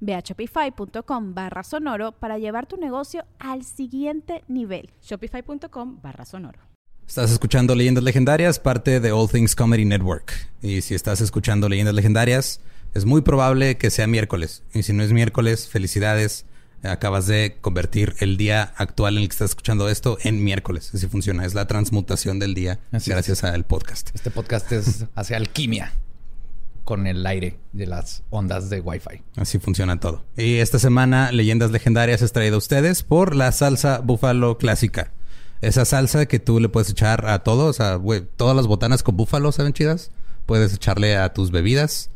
Ve a shopify.com barra sonoro para llevar tu negocio al siguiente nivel. Shopify.com barra sonoro. Estás escuchando Leyendas Legendarias, parte de All Things Comedy Network. Y si estás escuchando Leyendas Legendarias, es muy probable que sea miércoles. Y si no es miércoles, felicidades. Acabas de convertir el día actual en el que estás escuchando esto en miércoles. Así funciona. Es la transmutación del día Así gracias al podcast. Este podcast es hace alquimia con el aire de las ondas de Wi-Fi. Así funciona todo. Y esta semana, Leyendas Legendarias es traído a ustedes por la salsa búfalo clásica. Esa salsa que tú le puedes echar a todo, o sea, güey, todas las botanas con búfalo saben chidas. Puedes echarle a tus bebidas,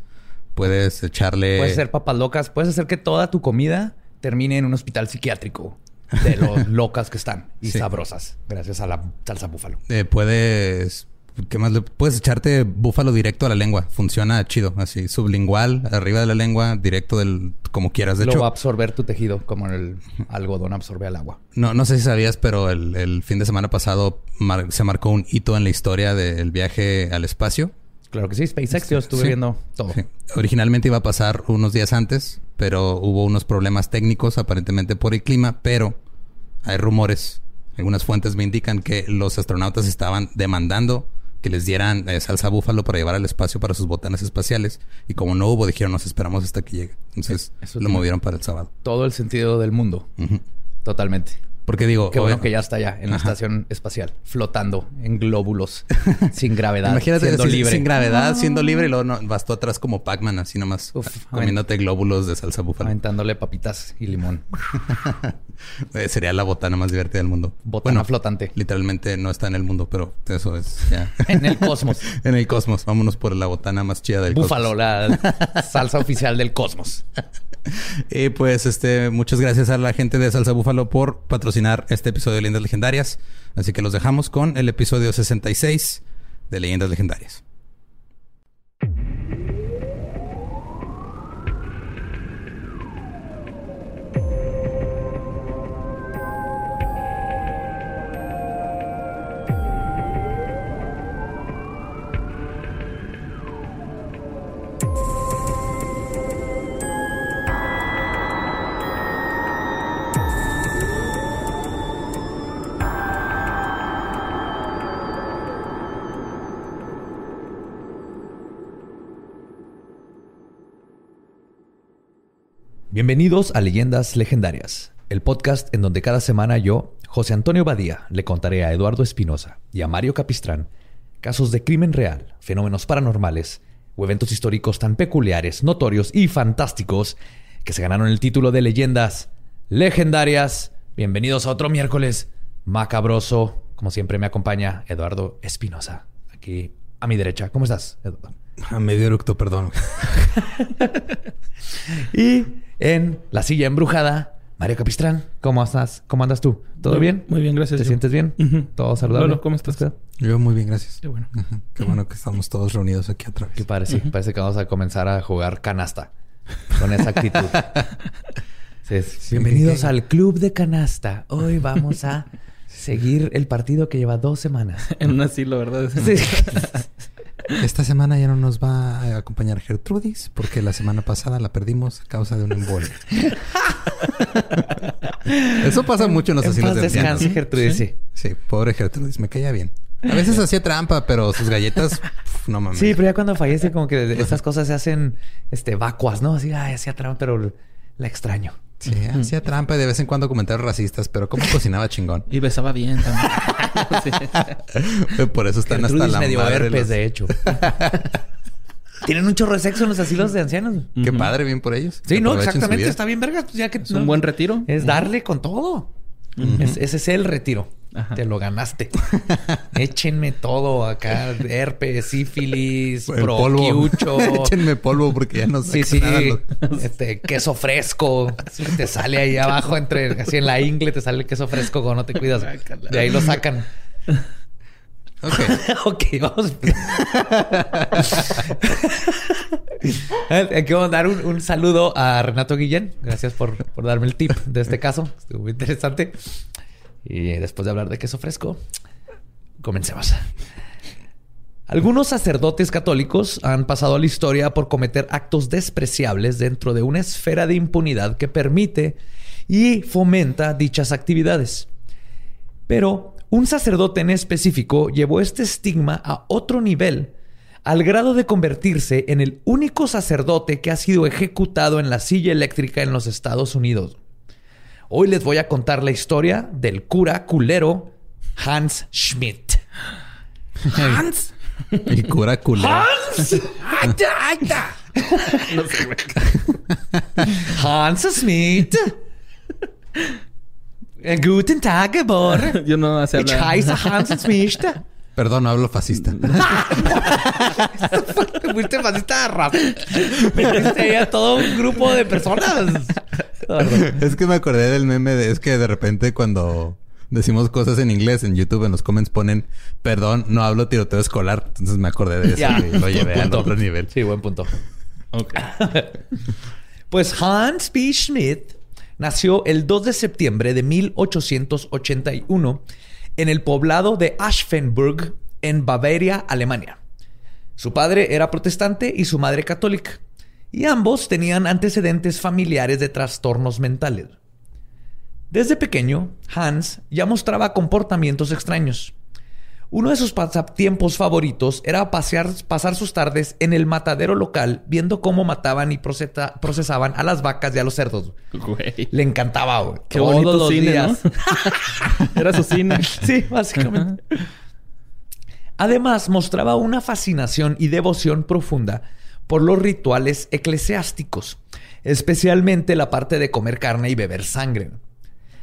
puedes echarle. Puedes hacer papas locas, puedes hacer que toda tu comida termine en un hospital psiquiátrico de lo locas que están y Sí. sabrosas, gracias a la salsa búfalo. Eh, puedes. ¿Qué más? le- Puedes echarte búfalo directo a la lengua. Funciona chido. Así, sublingual, arriba de la lengua, directo del. como quieras. De lo hecho, va a absorber tu tejido como el algodón absorbe al agua. no, no sé si sabías, pero el, el fin de semana pasado mar- se marcó un hito en la historia del viaje al espacio. Claro que sí, SpaceX, yo estuve Sí. viendo todo. Sí. Originalmente iba a pasar unos días antes, pero hubo unos problemas técnicos, aparentemente por el clima, pero hay rumores, algunas fuentes me indican que los astronautas estaban demandando que les dieran eh, salsa búfalo para llevar al espacio para sus botanas espaciales. Y como no hubo, dijeron, nos esperamos hasta que llegue. Entonces Eso lo movieron para el sábado. Todo el sentido del mundo. Totalmente. Porque digo, Qué bueno que ya está allá en la Ajá. estación espacial, flotando en glóbulos, sin gravedad, Imagínate siendo sin, libre. sin gravedad, siendo libre, y luego no, vas tú atrás como Pac-Man, así nomás, Uf, comiéndote glóbulos de salsa búfalo. Aventándole papitas y limón. Eh, sería la botana más divertida del mundo. Botana flotante. Literalmente no está en el mundo, pero eso es ya. En el cosmos. en el cosmos. Vámonos por la botana más chida del Búfalo, cosmos. la salsa oficial del cosmos. Y pues, este, muchas gracias a la gente de Salsa Búfalo por patrocinar este episodio de Leyendas Legendarias. Así que los dejamos con el episodio 66 de Leyendas Legendarias. Bienvenidos a Leyendas Legendarias, el podcast en donde cada semana yo, José Antonio Badía, le contaré a Eduardo Espinosa y a Mario Capistrán casos de crimen real, fenómenos paranormales o eventos históricos tan peculiares, notorios y fantásticos que se ganaron el título de Leyendas Legendarias. Bienvenidos a otro miércoles macabroso. Como siempre me acompaña Eduardo Espinosa, aquí a mi derecha. ¿Cómo estás, Eduardo? A medio eructo, perdón. Y en la silla embrujada, Mario Capistrán. ¿Cómo estás? ¿Cómo andas tú? ¿Todo Muy- bien? muy bien, gracias. ¿Te Yo. sientes bien? Ujú. ¿Todo saludable? Lolo, ¿cómo estás? Yo muy bien, gracias. Qué bueno. Qué bueno que estamos todos reunidos aquí otra vez. ¿Qué parece? Parece que vamos a comenzar a jugar canasta con esa actitud. Sí, Bienvenidos al club de canasta. Hoy vamos a seguir el partido que lleva dos semanas. En un asilo, ¿verdad? Sí. Esta semana ya no nos va a acompañar Gertrudis porque la semana pasada la perdimos a causa de un embolia. Eso pasa mucho en los En asilos de descanse, Gertrudis. Sí. Sí, pobre Gertrudis, me caía bien. A veces hacía trampa, pero sus galletas, pf, no mames. Sí, pero ya cuando fallece, como que estas cosas se hacen este, vacuas, ¿no? Así, ay, hacía trampa, pero la extraño. Sí, hacía trampa y de vez en cuando comentarios racistas, pero como cocinaba chingón. Y besaba bien también. Sí. Por eso están hasta la medio madre. herpes, los- de hecho. Tienen un chorro de sexo en los asilos de ancianos. Qué padre, bien por ellos. Sí, no, exactamente. Está bien, vergas. pues ya que Es un buen retiro. Es darle con todo. Es- ese es el retiro. Ajá. Te lo ganaste. Échenme todo acá. Herpes, sífilis, proquiucho. Échenme polvo porque ya no Sí, sé sí. los- Este, queso fresco. Sí, Te sale ahí abajo entre, así en la ingle te sale el queso fresco cuando no te cuidas. De ahí lo sacan. Ok. ok, vamos. Eh, Quiero dar un, un saludo a Renato Guillén. Gracias por, por darme el tip de este caso. Estuvo muy interesante. Y después de hablar de queso fresco, comencemos. Algunos sacerdotes católicos han pasado a la historia por cometer actos despreciables dentro de una esfera de impunidad que permite y fomenta dichas actividades. Pero un sacerdote en específico llevó este estigma a otro nivel, al grado de convertirse en el único sacerdote que ha sido ejecutado en la silla eléctrica en los Estados Unidos. Hoy les voy a contar la historia del cura culero Hans Schmidt. Hans. Y cura culero. Hans, ¡Ahí está! Hans Schmidt. Guten Tag, Gebor. Yo no sé Ich hablar. heiße Hans Schmidt. Perdón, no hablo fascista. Te fuiste fascista rap. Metiste a todo un grupo de personas. es que me acordé del meme de... Es que de repente cuando decimos cosas en inglés en YouTube, en los comments ponen... Perdón, no hablo tiroteo escolar. Entonces me acordé de eso y lo llevé al otro nivel. Sí, buen punto. Ok. Pues Hans P. Schmidt nació el 2 de septiembre de 1881 en el poblado de Aschenburg, en Bavaria, Alemania. Su padre era protestante y su madre católica, y ambos tenían antecedentes familiares de trastornos mentales. Desde pequeño, Hans ya mostraba comportamientos extraños. Uno de sus pasatiempos favoritos era pasear, pasar sus tardes en el matadero local viendo cómo mataban y procesa- procesaban a las vacas y a los cerdos. Güey. Le encantaba, güey. Qué Todos bonito los cine, días. ¿no? Era su cine. Sí, básicamente. Además, mostraba una fascinación y devoción profunda por los rituales eclesiásticos, especialmente la parte de comer carne y beber sangre.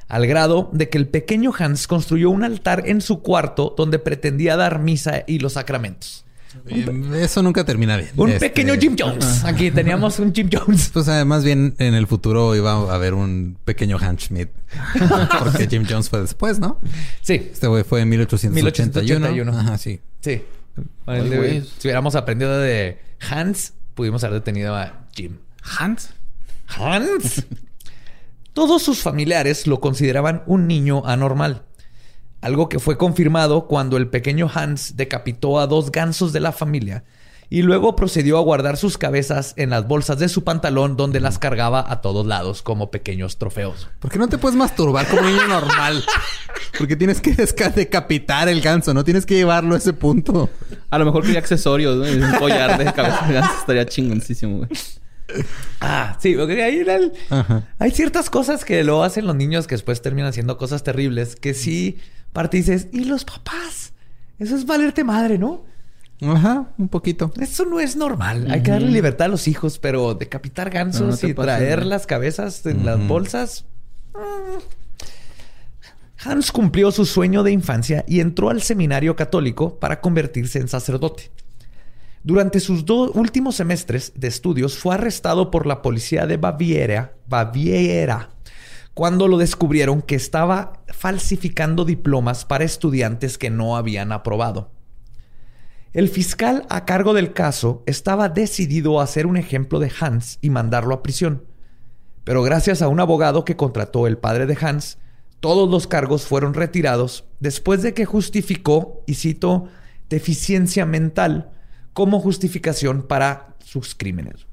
Al grado de que el pequeño Hans construyó un altar en su cuarto donde pretendía dar misa y los sacramentos. Eh, Eso nunca termina bien. Un Este, pequeño Jim Jones. Aquí teníamos un Jim Jones. Pues además bien en el futuro iba a haber un pequeño Hans Schmidt. Porque Jim Jones fue después, ¿no? Sí, Este güey fue en 1881. 1881. Ajá, sí. sí. Güey. si hubiéramos aprendido de Hans, pudimos haber detenido a Jim. Hans. Hans. Todos sus familiares lo consideraban un niño anormal. Algo que fue confirmado cuando el pequeño Hans decapitó a dos gansos de la familia y luego procedió a guardar sus cabezas en las bolsas de su pantalón donde las cargaba a todos lados como pequeños trofeos. ¿Por qué no te puedes masturbar como un niño normal? Porque tienes que decapitar el ganso, no tienes que llevarlo a ese punto. A lo mejor quería accesorios, ¿no? Un collar de cabeza de ganso estaría chingoncísimo, güey. Ah, sí, porque ahí el- hay ciertas cosas que lo hacen los niños que después terminan haciendo cosas terribles que sí parte y dices, ¿y los papás? Eso es valerte madre, ¿no? Ajá, un poquito. Eso no es normal. Hay que darle libertad a los hijos, pero decapitar gansos No, no te y traer las cabezas en las bolsas. mm. Hans cumplió su sueño de infancia y entró al seminario católico para convertirse en sacerdote. Durante sus dos últimos semestres de estudios fue arrestado por la policía de Baviera, Baviera, cuando lo descubrieron que estaba falsificando diplomas para estudiantes que no habían aprobado. El fiscal a cargo del caso estaba decidido a hacer un ejemplo de Hans y mandarlo a prisión. Pero gracias a un abogado que contrató el padre de Hans, todos los cargos fueron retirados después de que justificó, y cito, deficiencia mental como justificación para sus crímenes.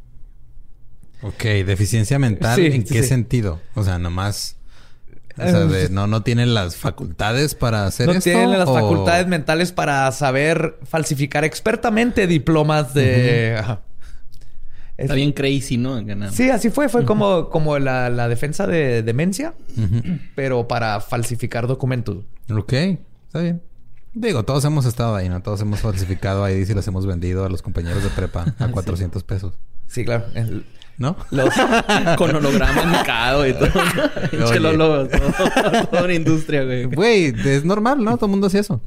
Ok, deficiencia mental, Sí, ¿en sí, qué sí. sentido? O sea, nomás... O sea, de- no, no tienen las facultades para hacer no esto. tienen las o- facultades mentales para saber falsificar expertamente diplomas de... Está bien crazy, ¿no? Sí, así fue. Fue como, como la, la defensa de demencia, pero para falsificar documentos. Ok, está bien. Digo, todos hemos estado ahí, ¿no? Todos hemos falsificado ahí y los hemos vendido a los compañeros de prepa a 400 pesos. Sí, claro. El- ¿No? los- Con holograma enmicado y todo. Pinche Lolo, todo- Toda una industria, güey. Güey, es normal, ¿no? Todo el mundo hacía eso.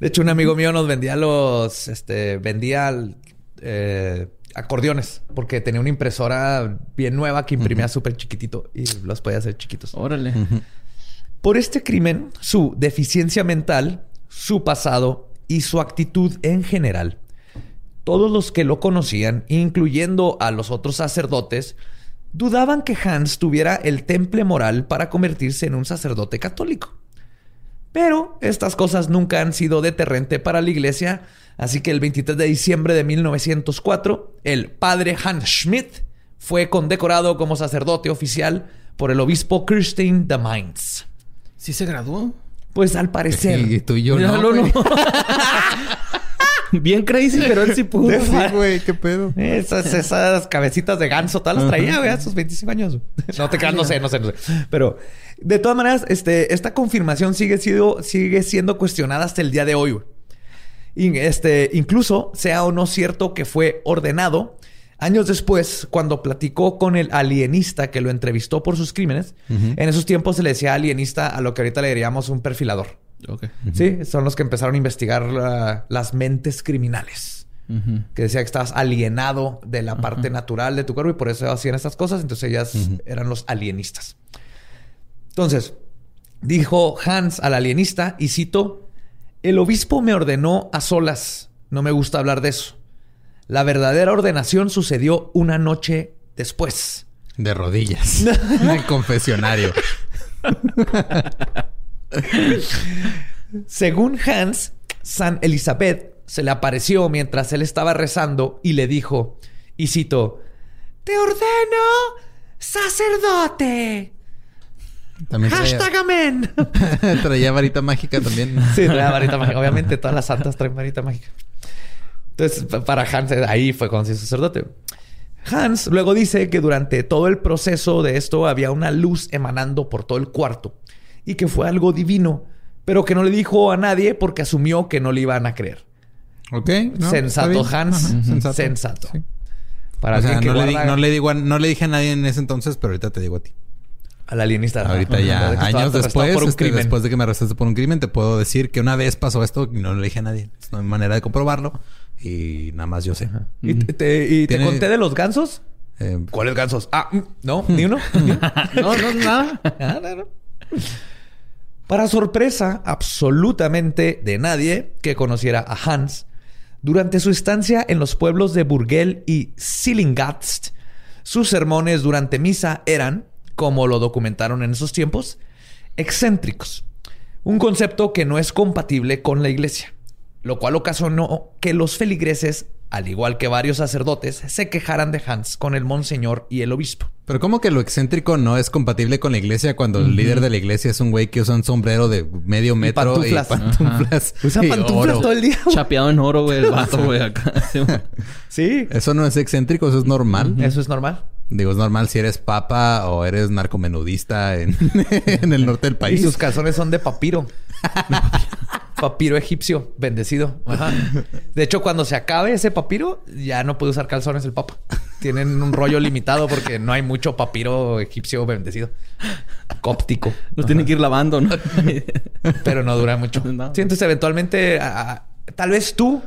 de hecho, un amigo mío nos vendía los... Este... Vendía... eh, acordeones. Porque tenía una impresora bien nueva que imprimía súper chiquitito. Y los podía hacer chiquitos. Órale. Por este crimen, su deficiencia mental, su pasado y su actitud en general, todos los que lo conocían, incluyendo a los otros sacerdotes, dudaban que Hans tuviera el temple moral para convertirse en un sacerdote católico. Pero estas cosas nunca han sido deterrente para la iglesia, así que el 23 de diciembre de 1904, el padre Hans Schmidt fue condecorado como sacerdote oficial por el obispo Kirstein de Mainz. ¿Sí se graduó? Pues al parecer. Y tú y yo no, Lolo. güey. Bien crazy, pero él sí pudo. Sí, güey, qué pedo. Esas, esas cabecitas de ganso, todas las traía, güey, a sus 25 años. No te creas, no sé, no sé, no sé. Pero de todas maneras, este, esta confirmación sigue, sido, sigue siendo cuestionada hasta el día de hoy. güey. Este, incluso sea o no cierto que fue ordenado, años después, cuando platicó con el alienista que lo entrevistó por sus crímenes, en esos tiempos se le decía alienista a lo que ahorita le diríamos un perfilador. Sí, son los que empezaron a investigar la- las mentes criminales que decía que estabas alienado de la parte natural de tu cuerpo y por eso hacían estas cosas. Entonces ellas eran los alienistas. Entonces, dijo Hans al alienista, y cito, el obispo me ordenó a solas. No me gusta hablar de eso. La verdadera ordenación sucedió una noche después. De rodillas. en el confesionario. Según Hans, San Elizabeth se le apareció mientras él estaba rezando y le dijo, y cito, Te ordeno sacerdote. También traía, Hashtag amén. traía varita mágica también. Sí, traía varita mágica. Obviamente todas las santas traen varita mágica. Entonces, pa- para Hans, eh, ahí fue cuando se hizo sacerdote. Hans luego dice que durante todo el proceso de esto había una luz emanando por todo el cuarto y que fue algo divino, pero que no le dijo a nadie porque asumió que no le iban a creer. Ok. ¿no? sensato. Hans. Sensato. Sensato. Sí. Para o sea, alguien no, que le di- guarda no le digo a- no le dije a nadie en ese entonces, pero ahorita te digo a ti. al alienista. Ahorita ya, De años después, este, después de que me arrestaste por un crimen, te puedo decir que una vez pasó esto y no le dije a nadie. No hay manera de comprobarlo y nada más yo sé. ¿Y te, te- y te Tiene- conté de los gansos? Eh, ¿Cuáles gansos? Ah, mm, no, ni uno. No, no, nada. Ah, no. Para sorpresa absolutamente de nadie que conociera a Hans, durante su estancia en los pueblos de Burgel y Sillingatst, sus sermones durante misa eran, como lo documentaron en esos tiempos, excéntricos. Un concepto que no es compatible con la iglesia, lo cual ocasionó que los feligreses, al igual que varios sacerdotes, se quejaran de Hans con el monseñor y el obispo. pero como que lo excéntrico no es compatible con la iglesia cuando el líder de la iglesia es un güey que usa un sombrero de medio metro y pantuflas. pantuflas. Usa y pantuflas oro. todo el día. güey. Chapeado en oro, güey, el vato, güey, acá. Sí, Eso no es excéntrico, eso es normal. eso es normal. Digo, es normal si eres papa o eres narcomenudista en, en el norte del Y país. sus calzones son de papiro. Papiro egipcio, bendecido. Ajá. De hecho, cuando se acabe ese papiro, ya no puede usar calzones el papa. Tienen un rollo limitado porque no hay mucho papiro egipcio bendecido. Cóptico. Lo tienen que ir lavando, ¿no? Pero no dura mucho. No. Sí, entonces eventualmente, a- a- tal vez tú,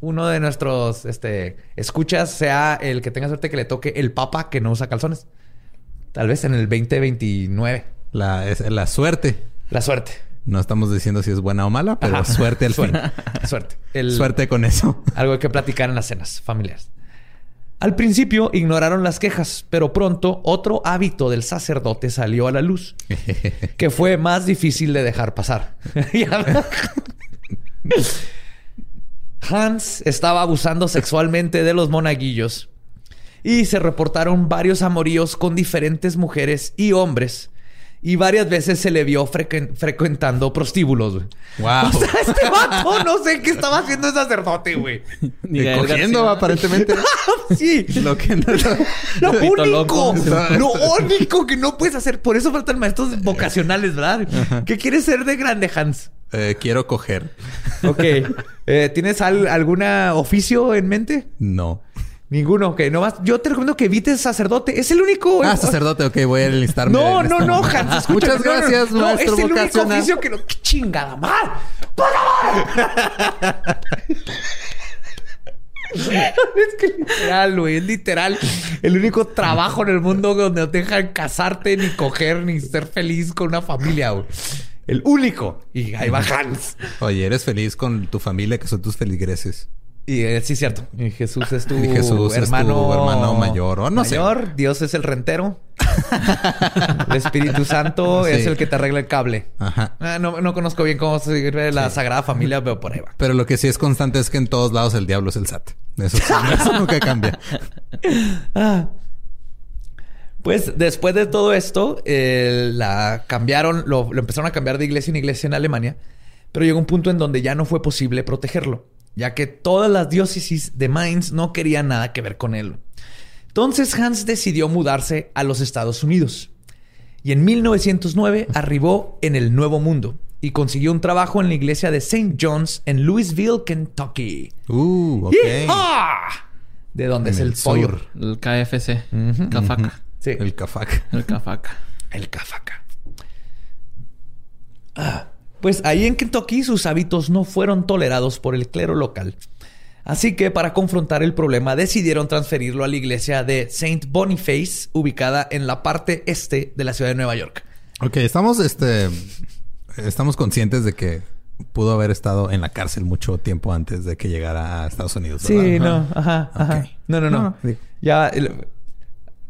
uno de nuestros este, escuchas, sea el que tenga suerte que le toque el papa que no usa calzones. Tal vez en el 2029. La, es, la suerte. La suerte. No estamos diciendo si es buena o mala, pero Ajá. suerte al fin. Suerte. Suerte. El- Suerte con eso. Algo que platicar en las cenas familiares. Al principio ignoraron las quejas, pero pronto otro hábito del sacerdote salió a la luz, que fue más difícil de dejar pasar. Hans estaba abusando sexualmente de los monaguillos y se reportaron varios amoríos con diferentes mujeres y hombres. Y varias veces se le vio frequen- frecuentando prostíbulos, güey. Wow. O sea, este vato no sé qué estaba haciendo el sacerdote, güey. Cogiendo, aparentemente. Sí. Lo que no... Lo Pito único, loco. lo único que no puedes hacer. Por eso faltan maestros vocacionales, ¿verdad? ¿Qué quieres ser de grande, Hans? Eh, quiero coger. Ok. Eh, ¿Tienes al- algún oficio en mente? No. Ninguno. Ok, no más. Yo te recomiendo que evites sacerdote. Es el único. Ah, sacerdote, ok, voy a enlistarme. No, en no, este no. Hans. escúchame. Muchas No, no, gracias, no, maestro es el único oficio que no. ¡Qué chingada mal! ¡Por favor! es que literal, güey. Es literal el único trabajo en el mundo donde no te dejan casarte, ni coger, ni ser feliz con una familia, güey. El único. Y ahí va Hans. Oye, eres feliz con tu familia, que son tus feligreses. Y eh, sí, cierto. Y Jesús es tu Y Jesús es tu hermano, hermano mayor, o no sé. mayor. Dios es el rentero. el Espíritu Santo Sí. es el que te arregla el cable. Ajá. Ah, no, no conozco bien cómo se la Sagrada Familia, pero por ahí va. Pero lo que sí es constante es que en todos lados el diablo es el SAT. Eso, sí, eso nunca cambia. Ah. Pues después de todo esto, eh, la cambiaron, lo, lo empezaron a cambiar de iglesia en iglesia en Alemania, pero llegó un punto en donde ya no fue posible protegerlo, ya que todas las diócesis de Mainz no querían nada que ver con él. Entonces Hans decidió mudarse a los Estados Unidos y en 1909 arribó en el Nuevo Mundo y consiguió un trabajo en la iglesia de St. John's en Louisville, Kentucky. Uh, ok. ¡Yeehaw! De donde En es el, el pollo. sur. El KFC. Ujú, Cafaca. Sí. El cafac. El Cafaca. El cafaca. Ah, pues ahí en Kentucky sus hábitos no fueron tolerados por el clero local. Así que para confrontar el problema decidieron transferirlo a la iglesia de Saint Boniface, ubicada en la parte este de la ciudad de Nueva York. Ok, estamos, este... Estamos conscientes de que pudo haber estado en la cárcel mucho tiempo antes de que llegara a Estados Unidos. ¿verdad? Sí, no, ajá, ajá. No, no, no. No. Ya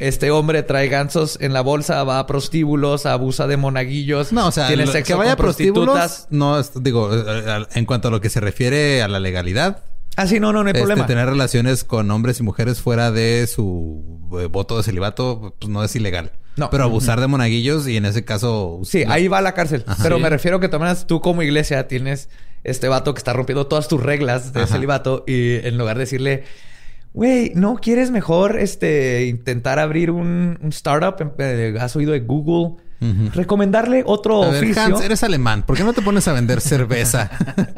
este hombre trae gansos en la bolsa, va a prostíbulos, abusa de monaguillos. No, o sea, tiene lo- sexo que vaya a prostíbulos, prostitutas. no, digo, eh, eh, en cuanto a lo que se refiere a la legalidad, Ah, sí, no, no, no hay este, problema. tener relaciones con hombres y mujeres fuera de su eh, voto de celibato, pues no es ilegal. No. Pero abusar de monaguillos y en ese caso... Sí, ahí va a la cárcel. Ajá. Pero Sí. me refiero que también tú como iglesia tienes este vato que está rompiendo todas tus reglas de Ajá. celibato y en lugar de decirle, güey, ¿no quieres mejor este intentar abrir un, un startup? Eh, ¿Has oído de Google? Recomendarle otro A ver, oficio. Hans, eres alemán. ¿Por qué no te pones a vender cerveza?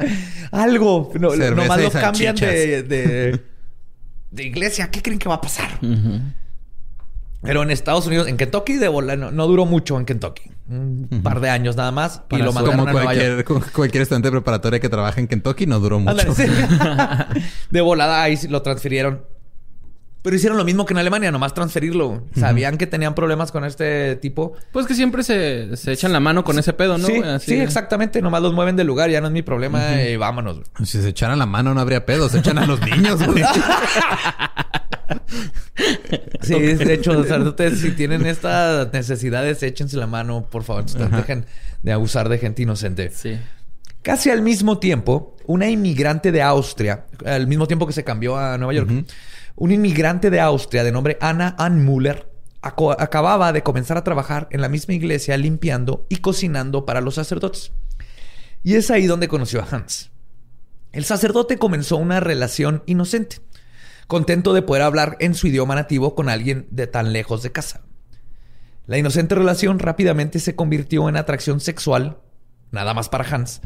Algo. No, Cerveza nomás lo cambian de, de, de iglesia. ¿Qué creen que va a pasar? Pero en Estados Unidos, en Kentucky, de bola, no, no duró mucho en Kentucky. Un par de años nada más. y lo mandaron Como a Nueva York. cualquier, como cualquier estudiante preparatoria que trabaja en Kentucky, no duró mucho. Sí. de volada ahí lo transfirieron. Pero hicieron lo mismo que en Alemania, nomás transferirlo. Sabían que tenían problemas con este tipo. Pues que siempre se, se echan la mano con ese pedo, ¿no? sí, Así sí, exactamente. Nomás los mueven del lugar, ya no es mi problema y vámonos. Si se echaran la mano no habría pedo. Se echan a los niños, güey. Sí, de hecho, sacerdotes, si tienen estas necesidades, échense la mano, por favor. Dejen de abusar de gente inocente. Sí. Casi al mismo tiempo, una inmigrante de Austria, al mismo tiempo que se cambió a Nueva York, un inmigrante de Austria de nombre Anna Anmuller aco- acababa de comenzar a trabajar en la misma iglesia limpiando y cocinando para los sacerdotes. Y es ahí donde conoció a Hans. El sacerdote comenzó una relación inocente, contento de poder hablar en su idioma nativo con alguien de tan lejos de casa. La inocente relación rápidamente se convirtió en atracción sexual, nada más para Hans,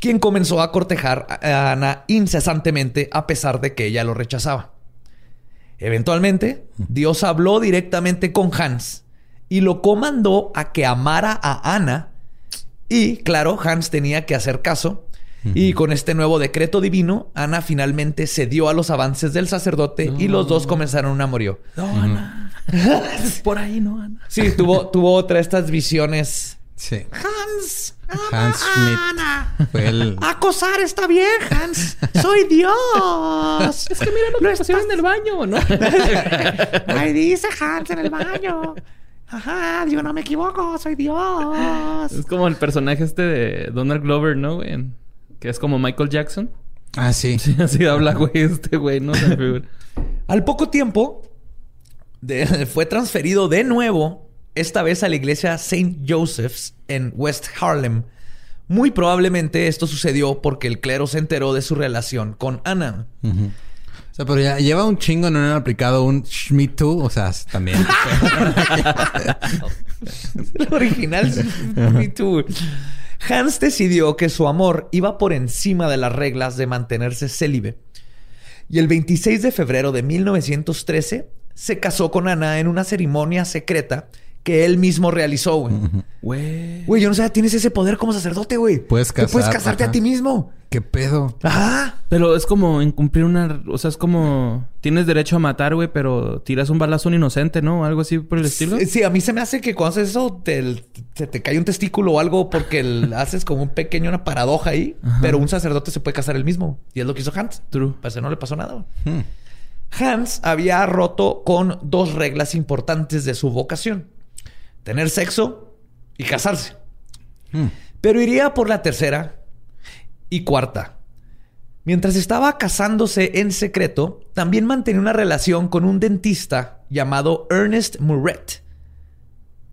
quien comenzó a cortejar a Ana incesantemente a pesar de que ella lo rechazaba. Eventualmente, Dios habló directamente con Hans y lo comandó a que amara a Ana y, claro, Hans tenía que hacer caso. Y con este nuevo decreto divino, Ana finalmente cedió a los avances del sacerdote y los dos comenzaron un amorío. No, Ana. Por ahí, ¿no, Ana? Sí, tuvo, tuvo otra de estas visiones. Sí. Hans, ama Hans Schmidt. Ana. Fue el... Acosar está bien, Hans. Soy Dios. Es que mira lo que pasó en el baño, ¿no? Ahí dice Hans en el baño. Ajá, yo no me equivoco, soy Dios. es como el personaje este de Donald Glover, ¿no, güey? Que es como Michael Jackson. Ah, sí. Sí, así habla, güey, este güey, ¿no? Al poco tiempo, de- fue transferido de nuevo esta vez a la iglesia St. Joseph's en West Harlem. Muy probablemente esto sucedió porque el clero se enteró de su relación con Ana. O sea, pero ya lleva un chingo no han aplicado un Too. O sea, también. el original Too. Hans decidió que su amor iba por encima de las reglas de mantenerse célibe. Y el 26 de febrero de 1913 se casó con Ana en una ceremonia secreta que él mismo realizó, güey. Güey. Güey, yo no sé, tienes ese poder como sacerdote, güey. Puedes casar, puedes casarte a ti mismo. ¿Qué pedo? Ajá. Pero es como incumplir una... O sea, es como... Tienes derecho a matar, güey, pero tiras un balazo a un inocente, ¿no? Algo así por el estilo. Sí, a mí se me hace que cuando haces eso te, se te cae un testículo o algo porque haces como un pequeño, una paradoja ahí. Pero un sacerdote se puede casar él mismo. Y es lo que hizo Hans. True. Parece que no le pasó nada. Hmm. Hans había roto con dos reglas importantes de su vocación tener sexo y casarse. Hmm. Pero iría por la tercera y cuarta. Mientras estaba casándose en secreto, también mantenía una relación con un dentista llamado Ernest Muret.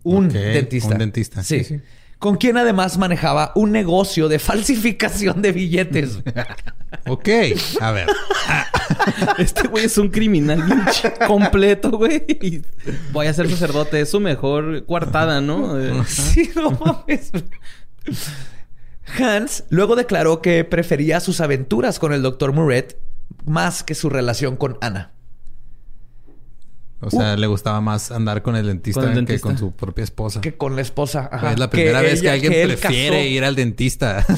Un dentista. Un dentista. Sí. sí. Con quien además manejaba un negocio de falsificación de billetes. ok, a ver. Este güey es un criminal completo, güey. Voy a ser sacerdote. Es su mejor coartada, ¿no? sí, no mames. Hans luego declaró que prefería sus aventuras con el doctor Muret más que su relación con Ana. O sea, le gustaba más andar con el, dentista que con su propia esposa. Que con la esposa. Es la primera vez que alguien prefiere ir al dentista.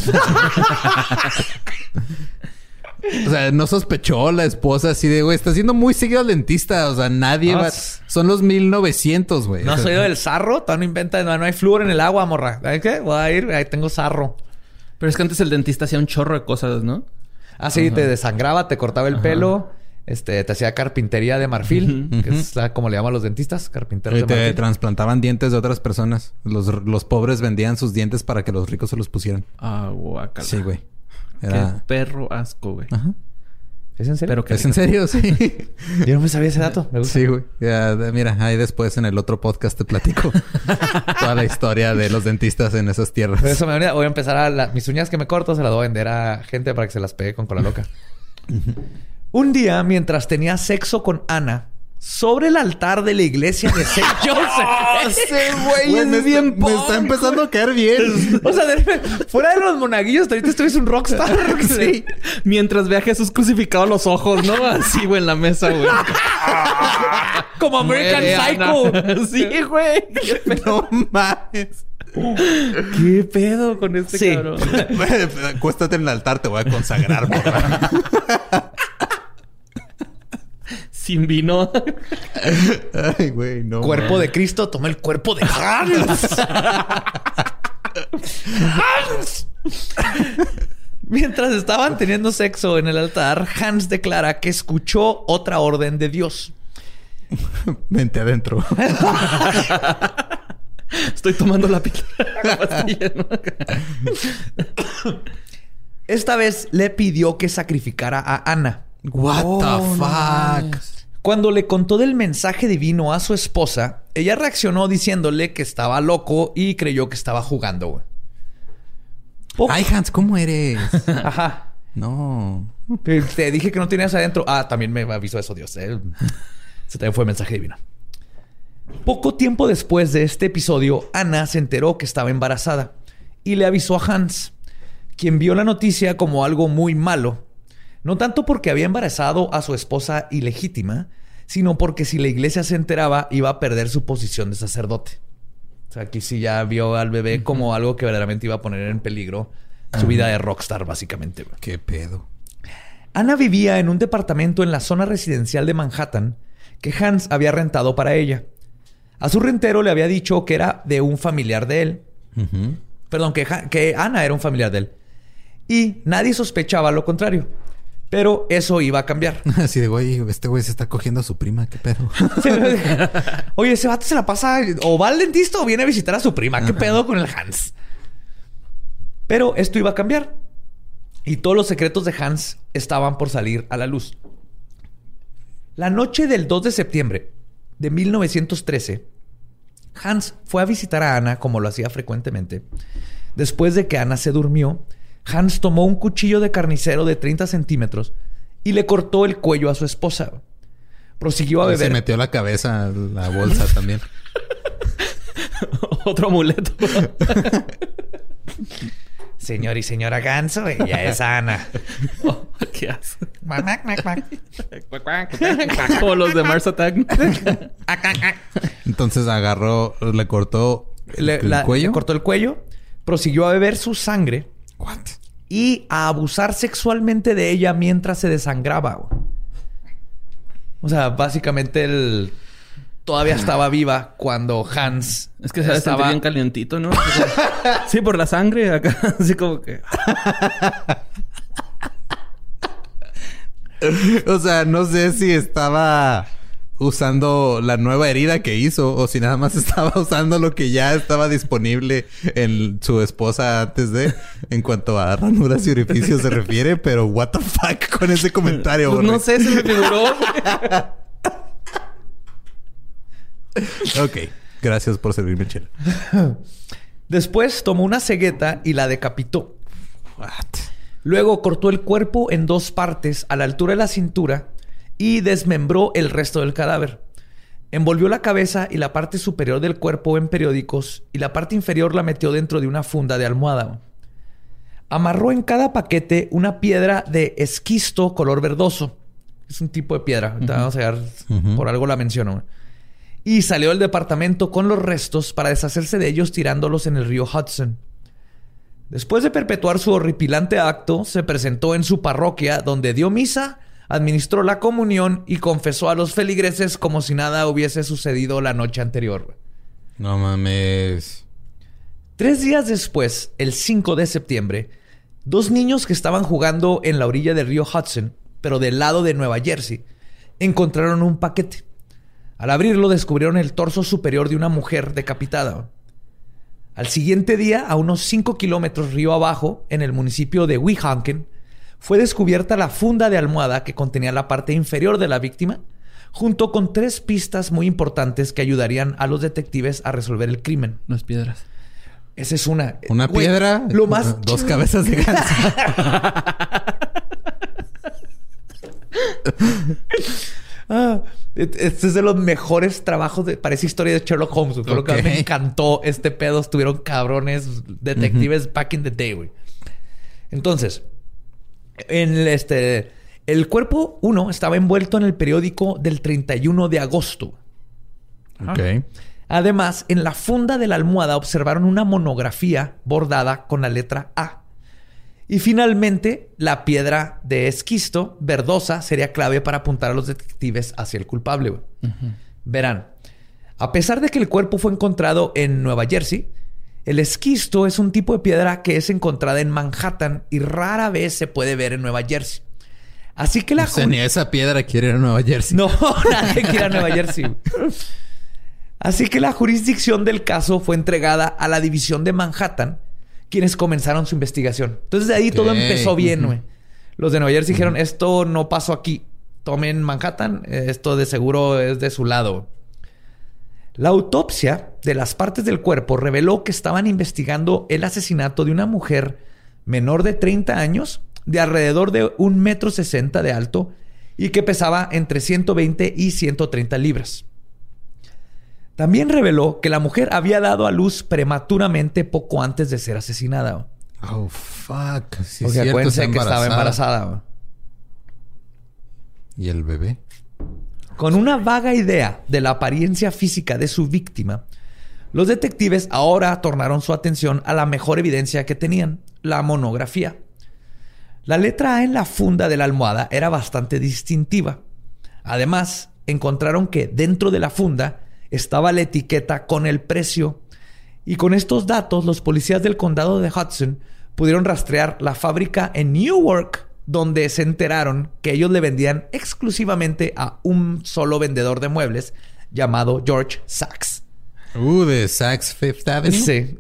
o sea, no sospechó la esposa así de, güey, está siendo muy seguido al dentista. O sea, nadie va... Son los 1900, güey. ¿No has oído del sarro? Todavía no inventa... No, hay flúor en el agua, morra. ¿Qué? Voy a ir. Ahí tengo sarro. Pero es que antes el dentista hacía un chorro de cosas, ¿no? Ah, sí. Te desangraba, te cortaba el pelo. Este, te hacía carpintería de marfil, que es como le llaman los dentistas, carpinteros de marfil. Te trasplantaban dientes de otras personas. Los, pobres vendían sus dientes para que los ricos se los pusieran. Ah, guacala. Sí, güey. Era... Qué perro asco, güey. Ajá. ¿Es en serio? ¿Es en serio? Sí. Yo no me sabía ese dato. Sí, güey. mira, ahí después en el otro podcast te platico toda la historia de los dentistas en esas tierras. eso me voy a empezar a... mis uñas que me corto se las voy a vender a gente para que se las pegue con cola loca. Un día, mientras tenía sexo con Ana, sobre el altar de la iglesia de St. Joseph. Ese güey es bien Me está empezando a caer bien. o sea, fuera de los monaguillos, ahorita estuviste un rockstar. sí. Mientras ve a Jesús crucificado los ojos, ¿no? Así, güey, en la mesa, güey. Como American Psycho. sí, güey. No mames. ¿Qué pedo con este sí. cabrón? Acuéstate en el altar, te voy a consagrar, por sin vino. Ay, güey, no. Cuerpo de Cristo, toma el cuerpo de Hans. Hans. Mientras estaban teniendo sexo en el altar, Hans declara que escuchó otra orden de Dios. Vente adentro. Estoy tomando la, pastilla. Esta vez le pidió que sacrificara a Ana. What the oh, fuck? Cuando le contó del mensaje divino a su esposa, ella reaccionó diciéndole que estaba loco y creyó que estaba jugando, Ay, Hans, ¿cómo eres? Ajá. No. Te dije que no tenías adentro. Ah, también me avisó eso Dios. Ese también fue mensaje divino. Poco tiempo después de este episodio, Ana se enteró que estaba embarazada y le avisó a Hans, quien vio la noticia como algo muy malo no tanto porque había embarazado a su esposa ilegítima, sino porque si la iglesia se enteraba iba a perder su posición de sacerdote. O sea, aquí sí ya vio al bebé como algo que verdaderamente iba a poner en peligro su vida de rockstar, básicamente. Qué pedo. Ana vivía en un departamento en la zona residencial de Manhattan que Hans había rentado para ella. A su rentero le había dicho que era de un familiar de él. Perdón, que, que Ana era un familiar de él. Y nadie sospechaba lo contrario. Pero eso iba a cambiar. Así de, güey, este güey se está cogiendo a su prima, qué pedo. Oye, ese vato se la pasa o va al dentista o viene a visitar a su prima, qué pedo con el Hans. Pero esto iba a cambiar. Y todos los secretos de Hans estaban por salir a la luz. La noche del 2 de septiembre de 1913, Hans fue a visitar a Ana como lo hacía frecuentemente. Después de que Ana se durmió, Hans tomó un cuchillo de carnicero de 30 centímetros y le cortó el cuello a su esposa. Prosiguió a Y Se beber. metió la cabeza en la bolsa también. Otro amuleto. Señor y señora Ganso, ella es Ana. Oh, ¿Qué hace? Como los de Mars Attack. Entonces agarró, le cortó Le, el la- cuello. le cortó el cuello, prosiguió a beber su sangre What? y a abusar sexualmente de ella mientras se desangraba. güey. O sea, básicamente él todavía estaba viva cuando Hans Es que se sentir bien calientito, ¿no? Sí, por la sangre acá. Así como que... O sea, no sé si estaba usando la nueva herida que hizo o si nada más estaba usando lo que ya estaba disponible en su esposa antes de en cuanto a ranuras y orificios se refiere, pero what the fuck con ese comentario. Pues no sé, se me figuró. Ok, gracias por servirme chela. Después tomó una cegueta y la decapitó. What? Luego cortó el cuerpo en dos partes a la altura de la cintura y desmembró el resto del cadáver. Envolvió la cabeza y la parte superior del cuerpo en periódicos y la parte inferior la metió dentro de una funda de almohada. Amarró en cada paquete una piedra de esquisto color verdoso. Es un tipo de piedra. Vamos a Ujú. por algo la menciono. Y salió del departamento con los restos para deshacerse de ellos tirándolos en el río Hudson. Después de perpetuar su horripilante acto, se presentó en su parroquia donde dio misa, administró la comunión y confesó a los feligreses como si nada hubiese sucedido la noche anterior. No mames. Tres días después, el 5 de septiembre, dos niños que estaban jugando en la orilla del río Hudson, pero del lado de Nueva Jersey, encontraron un paquete. Al abrirlo descubrieron el torso superior de una mujer decapitada. Al siguiente día, a unos 5 kilómetros río abajo, en el municipio de Weehawken, fue descubierta la funda de almohada que contenía la parte inferior de la víctima, junto con tres pistas muy importantes que ayudarían a los detectives a resolver el crimen. Las piedras. Esa es una. Una Güey, piedra, Lo más. dos cabezas de ganso. Ah, este es de los mejores trabajos de. Parece historia de Sherlock Holmes. Fue lo que a mí me encantó este pedo. Estuvieron cabrones detectives back in the day, güey. Entonces, en el, este. El cuerpo 1 estaba envuelto en el periódico del 31 de agosto. ok. Además, en la funda de la almohada observaron una monografía bordada con la letra A. Y finalmente, la piedra de esquisto verdosa sería clave para apuntar a los detectives hacia el culpable. Verán, a pesar de que el cuerpo fue encontrado en Nueva Jersey, el esquisto es un tipo de piedra que es encontrada en Manhattan y rara vez se puede ver en Nueva Jersey. Así que la O sea, ni esa piedra quiere ir a Nueva Jersey. no, nadie quiere ir a Nueva Jersey. Así que la jurisdicción del caso fue entregada a la división de Manhattan, quienes comenzaron su investigación. Entonces de ahí todo empezó bien, güey. Los de Nueva Jersey dijeron, esto no pasó aquí. Tomen Manhattan, eh, esto de seguro es de su lado. La autopsia de las partes del cuerpo reveló que estaban investigando el asesinato de una mujer menor de 30 años, de alrededor de un metro sesenta de alto y que pesaba entre 120 y 130 libras. También reveló que la mujer había dado a luz prematuramente poco antes de ser asesinada. Oh, fuck. Sí, Porque acuérdense que estaba embarazada. ¿Y el bebé? Con una vaga idea de la apariencia física de su víctima, los detectives ahora tornaron su atención a la mejor evidencia que tenían, la monografía. La letra A en la funda de la almohada era bastante distintiva. Además, encontraron que dentro de la funda estaba la etiqueta con el precio. Y con estos datos, los policías del condado de Hudson pudieron rastrear la fábrica en Newark, donde se enteraron que ellos le vendían exclusivamente a un solo vendedor de muebles llamado George Sachs. Uh, de Saks Fifth Avenue. Sí.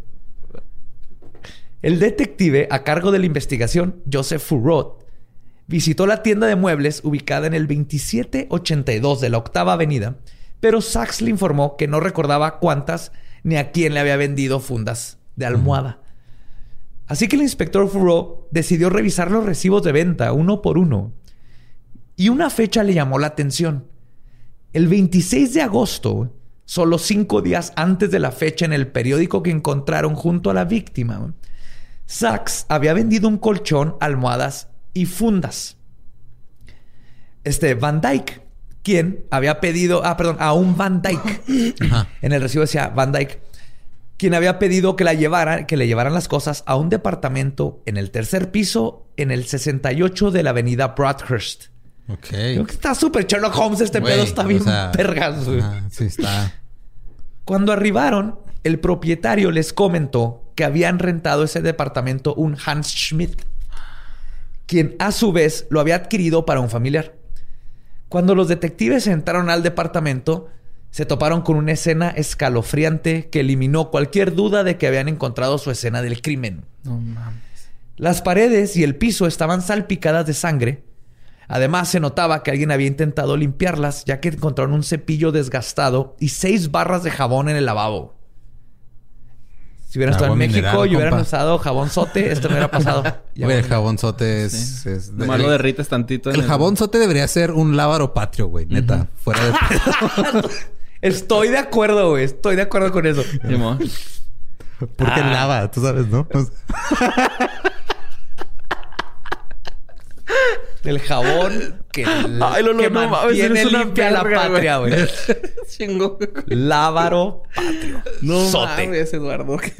El detective a cargo de la investigación, Joseph Furrot, visitó la tienda de muebles ubicada en el 2782 de la Octava Avenida, pero Sachs le informó que no recordaba cuántas ni a quién le había vendido fundas de almohada. Así que el inspector Furrow decidió revisar los recibos de venta uno por uno. Y una fecha le llamó la atención. El 26 de agosto, solo cinco días antes de la fecha en el periódico que encontraron junto a la víctima, Sachs había vendido un colchón, almohadas y fundas. Este Van Dyke, quien había pedido, ah, perdón, a un Van Dyke. En el recibo decía Van Dyke, quien había pedido que la llevaran, que le llevaran las cosas a un departamento en el tercer piso, en el 68 de la avenida Broadhurst. Ok. Creo que está súper Sherlock Holmes este pedo, está bien sea, pergas, sí, está. Cuando arribaron, el propietario les comentó que habían rentado ese departamento un Hans Schmidt, quien a su vez lo había adquirido para un familiar. Cuando los detectives entraron al departamento, se toparon con una escena escalofriante que eliminó cualquier duda de que habían encontrado su escena del crimen. No mames. Las paredes y el piso estaban salpicadas de sangre. Además, se notaba que alguien había intentado limpiarlas, ya que encontraron un cepillo desgastado y seis barras de jabón en el lavabo. Si hubieran estado en México mineral, y hubieran compa. usado jabón sote, esto no hubiera pasado. Güey, el bueno. jabonzote es... es- Nomás lo derrites tantito. en El jabonzote debería ser un lábaro patrio, güey. Neta. Fuera de. Estoy de acuerdo, güey. Estoy de acuerdo con eso. Porque Ah. lava, tú sabes, ¿no? El jabón que, Ay, Lolo, que no mames, eres una limpia la patria, güey. Chingo. Lávaro patrio. No Sote. mames, Eduardo. Qué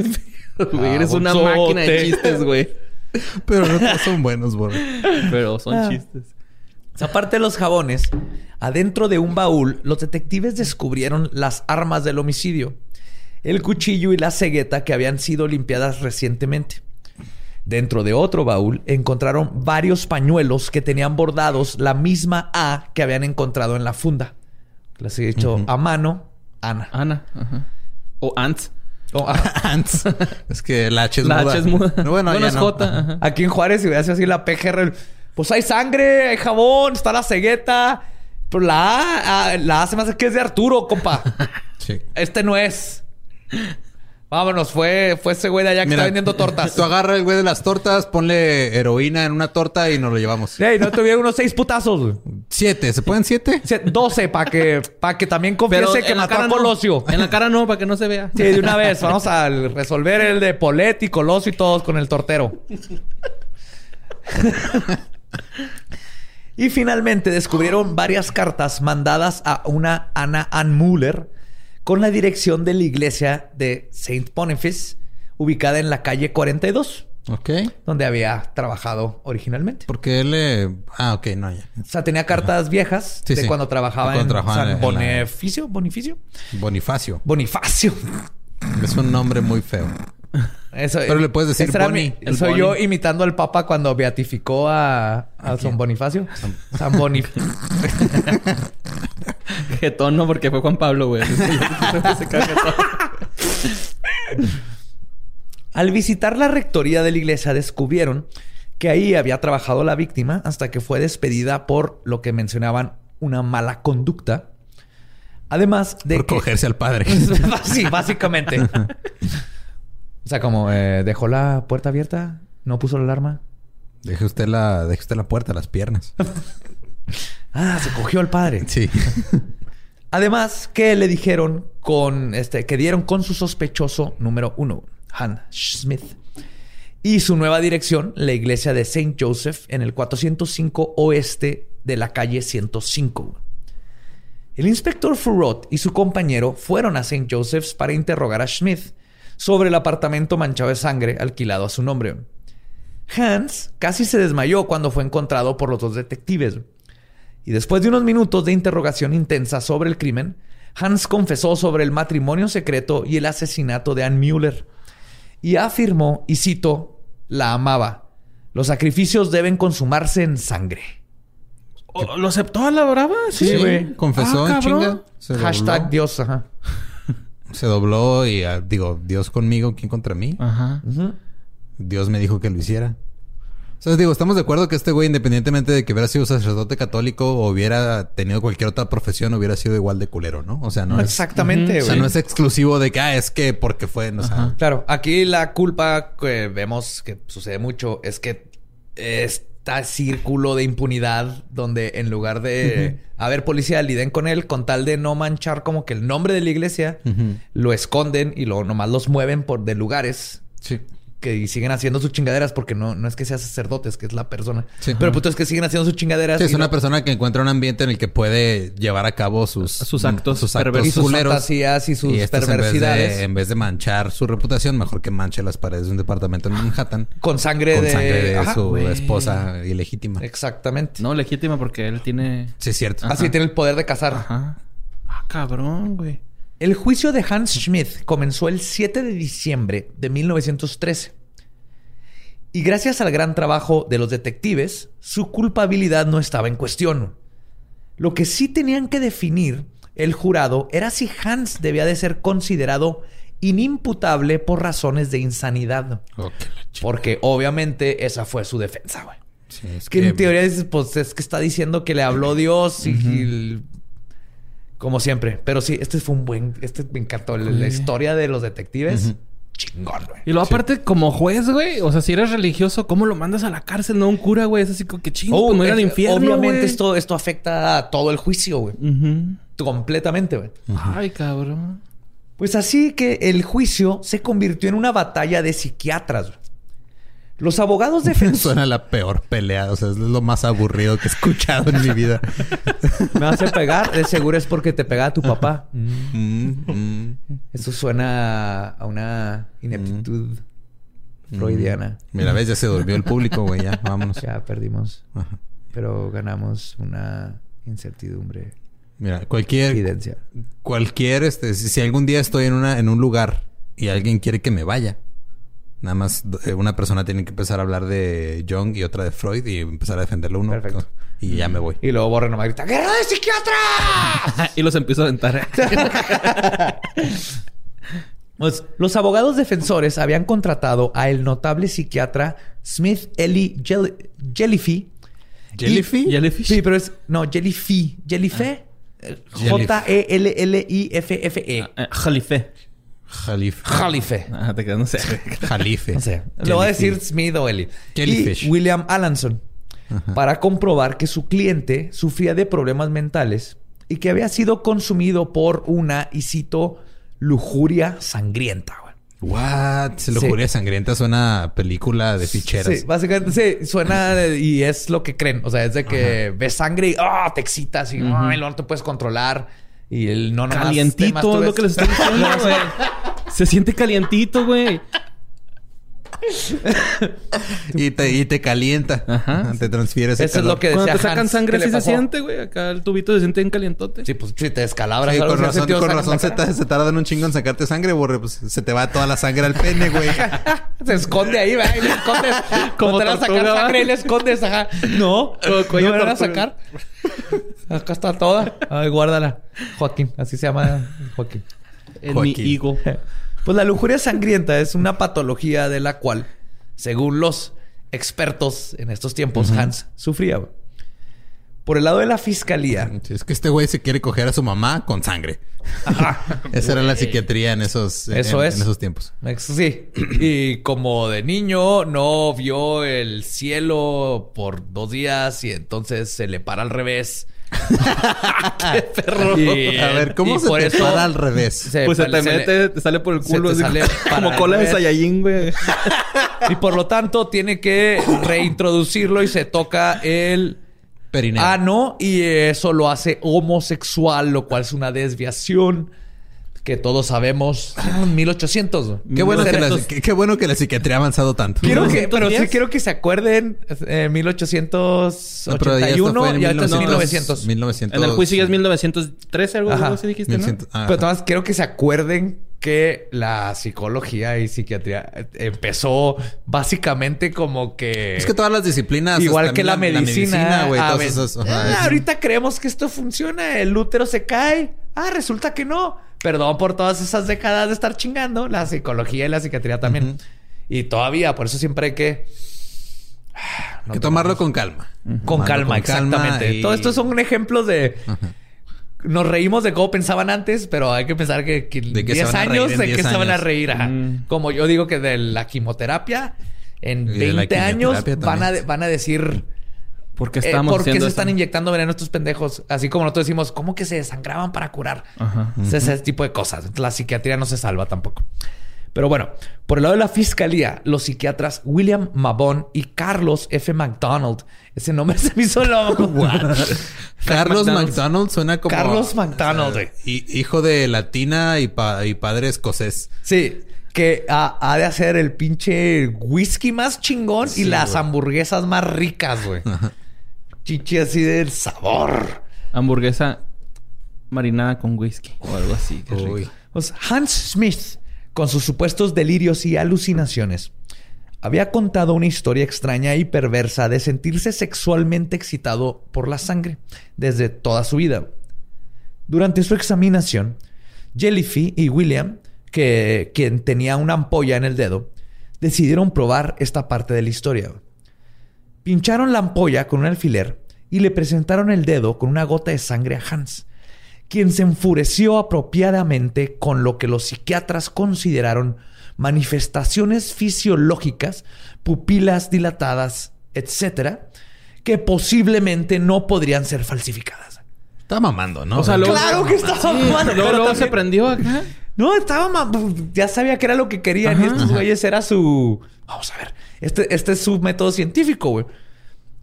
pedo, güey. Eres una máquina de chistes, güey. Pero no todos son buenos, güey. Pero son chistes. Aparte de los jabones, adentro de un baúl, los detectives descubrieron las armas del homicidio, el cuchillo y la cegueta que habían sido limpiadas recientemente. Dentro de otro baúl encontraron varios pañuelos que tenían bordados la misma A que habían encontrado en la funda. Les he dicho a mano, Ana. Ana. Ajá. O Ants. Oh, ah, Ants. Es que la H es La muda. H es muda. No, bueno, ya es no. J. Ajá. Aquí en Juárez, si hubieras así la PGR, pues hay sangre, hay jabón, está la cegueta. Pero la A, la A se me hace que es de Arturo, compa. Sí. Este no es. Vámonos, fue, fue ese güey de allá que está vendiendo tortas. Tú agarra el güey de las tortas, ponle heroína en una torta y nos lo llevamos. Ey, no tuvieron unos seis putazos. güey. Siete. ¿Se pueden siete? Doce, para que, pa' que también confiese que en la mató a no. Colosio. En la cara no, para que no se vea. Sí, de una vez. Vamos a resolver el de Polet y Colosio y todos con el tortero. y finalmente descubrieron varias cartas mandadas a una Anna Ann Muller con la dirección de la iglesia de Saint Boniface, ubicada en la calle 42, Ok. donde había trabajado originalmente. Porque él le... Ah, ok. No, ya. O sea, tenía cartas viejas Sí, de sí. cuando trabajaba cuando en San en la- Bonificio. ¿Bonificio? Bonifacio. Bonifacio. Es un nombre muy feo. Eso, Pero le puedes decir mi- el soy yo imitando al Papa cuando beatificó a, a San Bonifacio. San Bonifacio. Jetón no, porque fue Juan Pablo, güey. Al visitar la rectoría de la iglesia descubrieron que ahí había trabajado la víctima hasta que fue despedida por lo que mencionaban una mala conducta. Además de Por que... cogerse al padre. sí, básicamente. O sea, como eh, dejó la puerta abierta, no puso la alarma. Deje usted la... Deje usted la puerta, las piernas. Ah, se cogió al padre. Sí. Además, que le dijeron con este, que dieron con su sospechoso número uno, Han Smith. Y su nueva dirección, la iglesia de Saint Joseph, en el 405 oeste de la calle 105. El inspector Furrot y su compañero fueron a St. Joseph's para interrogar a Smith sobre el apartamento manchado de sangre alquilado a su nombre. Hans casi se desmayó cuando fue encontrado por los dos detectives. Y después de unos minutos de interrogación intensa sobre el crimen, Hans confesó sobre el matrimonio secreto y el asesinato de Ann Müller. Y afirmó, y cito, la amaba. Los sacrificios deben consumarse en sangre. ¿O- ¿Lo aceptó a la brava? Sí, güey. Confesó Ah, en chinga. Se Hashtag dobló. Dios, ajá. Se dobló y ah, digo, Dios conmigo, ¿quién contra mí? Ajá. Ujú. Dios me dijo que lo hiciera. O sea, digo, estamos de acuerdo que este güey, independientemente de que hubiera sido sacerdote católico o hubiera tenido cualquier otra profesión, hubiera sido igual de culero, ¿no? O sea, no es... Exactamente, O sea, no es exclusivo de que, ah, es que porque fue, no, o sea, Claro, aquí la culpa que vemos que sucede mucho es que está círculo de impunidad donde en lugar de haber policía liden con él con tal de no manchar como que el nombre de la iglesia, lo esconden y lo nomás los mueven por de lugares Sí. Que y siguen haciendo sus chingaderas porque no, no es que sea sacerdote, es que es la persona. Sí. Pero el punto es que siguen haciendo sus chingaderas. Sí, es una no- persona que encuentra un ambiente en el que puede llevar a cabo sus, Sus actos sus actos y sus culeros. fantasías y sus Y estos, en vez, perversidades de, en vez de manchar su reputación, mejor que manche las paredes de un departamento en Manhattan con sangre con de, sangre de Ajá, su esposa ilegítima. Exactamente. No, legítima porque él tiene... Sí, es cierto. Así tiene el poder de casar. Ajá. Ah, cabrón, güey. El juicio de Hans Schmidt comenzó el 7 de diciembre de 1913. Y gracias al gran trabajo de los detectives, su culpabilidad no estaba en cuestión. Lo que sí tenían que definir el jurado era si Hans debía de ser considerado inimputable por razones de insanidad. Porque obviamente esa fue su defensa, güey. sí, es Que en teoría dices, pues es que está diciendo que le habló Dios y, y como siempre. Pero sí, este fue un buen, este me encantó. La, la historia de los detectives, chingón, güey. Y luego aparte, como juez, güey. O sea, si eres religioso, ¿cómo lo mandas a la cárcel? No un cura, güey. Es así como que chingo, Oh, pues no ir al infierno, Obviamente güey. esto, esto afecta a todo el juicio, güey. Completamente, güey. Ay, cabrón. Pues así que el juicio se convirtió en una batalla de psiquiatras. güey. Los abogados defensores... Suena la peor pelea. O sea, es lo más aburrido que he escuchado en mi vida. Me vas a pegar, de seguro es porque te pegaba tu papá. Mm, mm, Eso suena a una ineptitud freudiana. mm. Mira, ves, ya se durmió el público, güey. Ya, vámonos. Ya perdimos, Ajá. pero ganamos una incertidumbre Mira, cualquier, evidencia. cualquier, este, si, si algún día estoy en una, en un lugar y alguien quiere que me vaya, nada más eh, una persona tiene que empezar a hablar de Jung y otra de Freud y empezar a defenderlo uno. Perfecto. Y ya me voy. Y luego Borre nomás grita, ¡Guerra de psiquiatras! y los empiezo a aventar. Pues, los abogados defensores habían contratado a el notable psiquiatra Smith Eli Jell- Jellyfee. ¿Jellyfee? Y- Jellyfish. Sí, pero es... No, Jellyfee. Jellyfee. Eh, J-E-L-L-I-F-F-E. Eh, Jalife. Jalife. Jalife. Ah, te quedas, no sé. Jalife. No sé. Le voy a decir Smith o Eli. Jellyfish. Y William Alanson. Para comprobar que su cliente sufría de problemas mentales y que había sido consumido por una, y cito, lujuria sangrienta. What? Lujuria sangrienta suena a película de ficheras. Sí, básicamente sí, suena y es lo que creen. O sea, es de que ves sangre y ¡ah! te excitas y ¡ay! luego no te puedes controlar. Y el no nomás Calientito es lo que les estoy diciendo, güey. Se siente calientito, güey. Y te, y te calienta. Ajá. Te transfiere ese Eso es lo que Cuando decía te sacan Hans, sangre, ¿qué así le se siente, güey. Acá el tubito se siente bien calientote. Sí, pues sí, te descalabras. Sí, con razón, con razón se, se tardan un chingo en sacarte sangre, borre. Pues se te va toda la sangre al pene, güey. Se esconde ahí, ¿verdad? Y le escondes. Como te van a sacar sangre y le escondes, ajá. No, Como cuello no me van a sacar. Acá está toda. Ay, guárdala. Joaquín, así se llama Joaquín. En mi higo. Pues la lujuria sangrienta es una patología de la cual, según los expertos en estos tiempos, Hans sufría. Por el lado de la fiscalía, Sí, Es que este güey se quiere coger a su mamá con sangre. Esa era la psiquiatría en esos, Eso en, es. en esos tiempos. Sí. Y como de niño no vio el cielo por dos días y entonces se le para al revés. ¡Qué perro! Y, a ver, ¿cómo se te eso para al revés? se- Pues se te mete, te sale por el culo. así sale como cola de. Saiyajin, güey. Y por lo tanto tiene que reintroducirlo y se toca el Perineo. ano y eso lo hace homosexual, lo cual es una desviación que todos sabemos. Ah, 1800. Qué bueno, que la, 1900. qué, qué bueno que la psiquiatría ha avanzado tanto. Quiero que, pero sí 1910. quiero que se acuerden, eh, No, pero ya esto 1881 fue en y ahorita es 1900, 1900. 1900. En el juicio ya es 1913, algo así dijiste, ¿no? 1100, ah, Pero además quiero que se acuerden que la psicología y psiquiatría eh, empezó básicamente como que... Es que todas las disciplinas. Igual que la medicina. güey. ah, ahorita creemos que esto funciona. El útero se cae. Ah, resulta que no. Perdón por todas esas décadas de estar chingando. La psicología y la psiquiatría también. Y todavía, por eso siempre hay que Hay que tomarlo con calma. Con calma, exactamente. y- Todo esto son ejemplos de... Nos reímos de cómo pensaban antes, pero hay que pensar que, que en De que se 10 van a reír años en de que 10 se van a reír. ajá. Mm. Como yo digo que de la quimioterapia, en Y de la 20 años van a, van a decir... ¿Por qué eh, estamos ¿Por qué se están inyectando veneno estos pendejos? Así como nosotros decimos, ¿cómo que se desangraban para curar? Ajá. Ese tipo de cosas. La psiquiatría no se salva tampoco. Pero bueno, por el lado de la fiscalía, los psiquiatras William Mabon y Carlos F. McDonald. Ese nombre se me hizo lo... Carlos McDonald's. McDonald suena como... Carlos McDonald, güey. hi- hijo de latina y, pa- y padre escocés. Sí, que ha, ha de hacer el pinche whisky más chingón y las hamburguesas más ricas, güey. Chichi así del sabor. Hamburguesa marinada con whisky o algo así. Qué rico. Uy. Pues Hans Smith, con sus supuestos delirios y alucinaciones, había contado una historia extraña y perversa de sentirse sexualmente excitado por la sangre desde toda su vida. Durante su examinación, Jellyfy y William, que, quien tenía una ampolla en el dedo, decidieron probar esta parte de la historia. Pincharon la ampolla con un alfiler y le presentaron el dedo con una gota de sangre a Hans, quien se enfureció apropiadamente con lo que los psiquiatras consideraron manifestaciones fisiológicas, pupilas dilatadas, etcétera, que posiblemente no podrían ser falsificadas. Está mamando, ¿no? O sea, luego- Claro que estaba Sí, mamando, luego, pero luego se prendió acá. No, estaba ma- ya sabía que era lo que querían y Ajá. estos güeyes era su vamos a ver, este, este es su método científico, güey.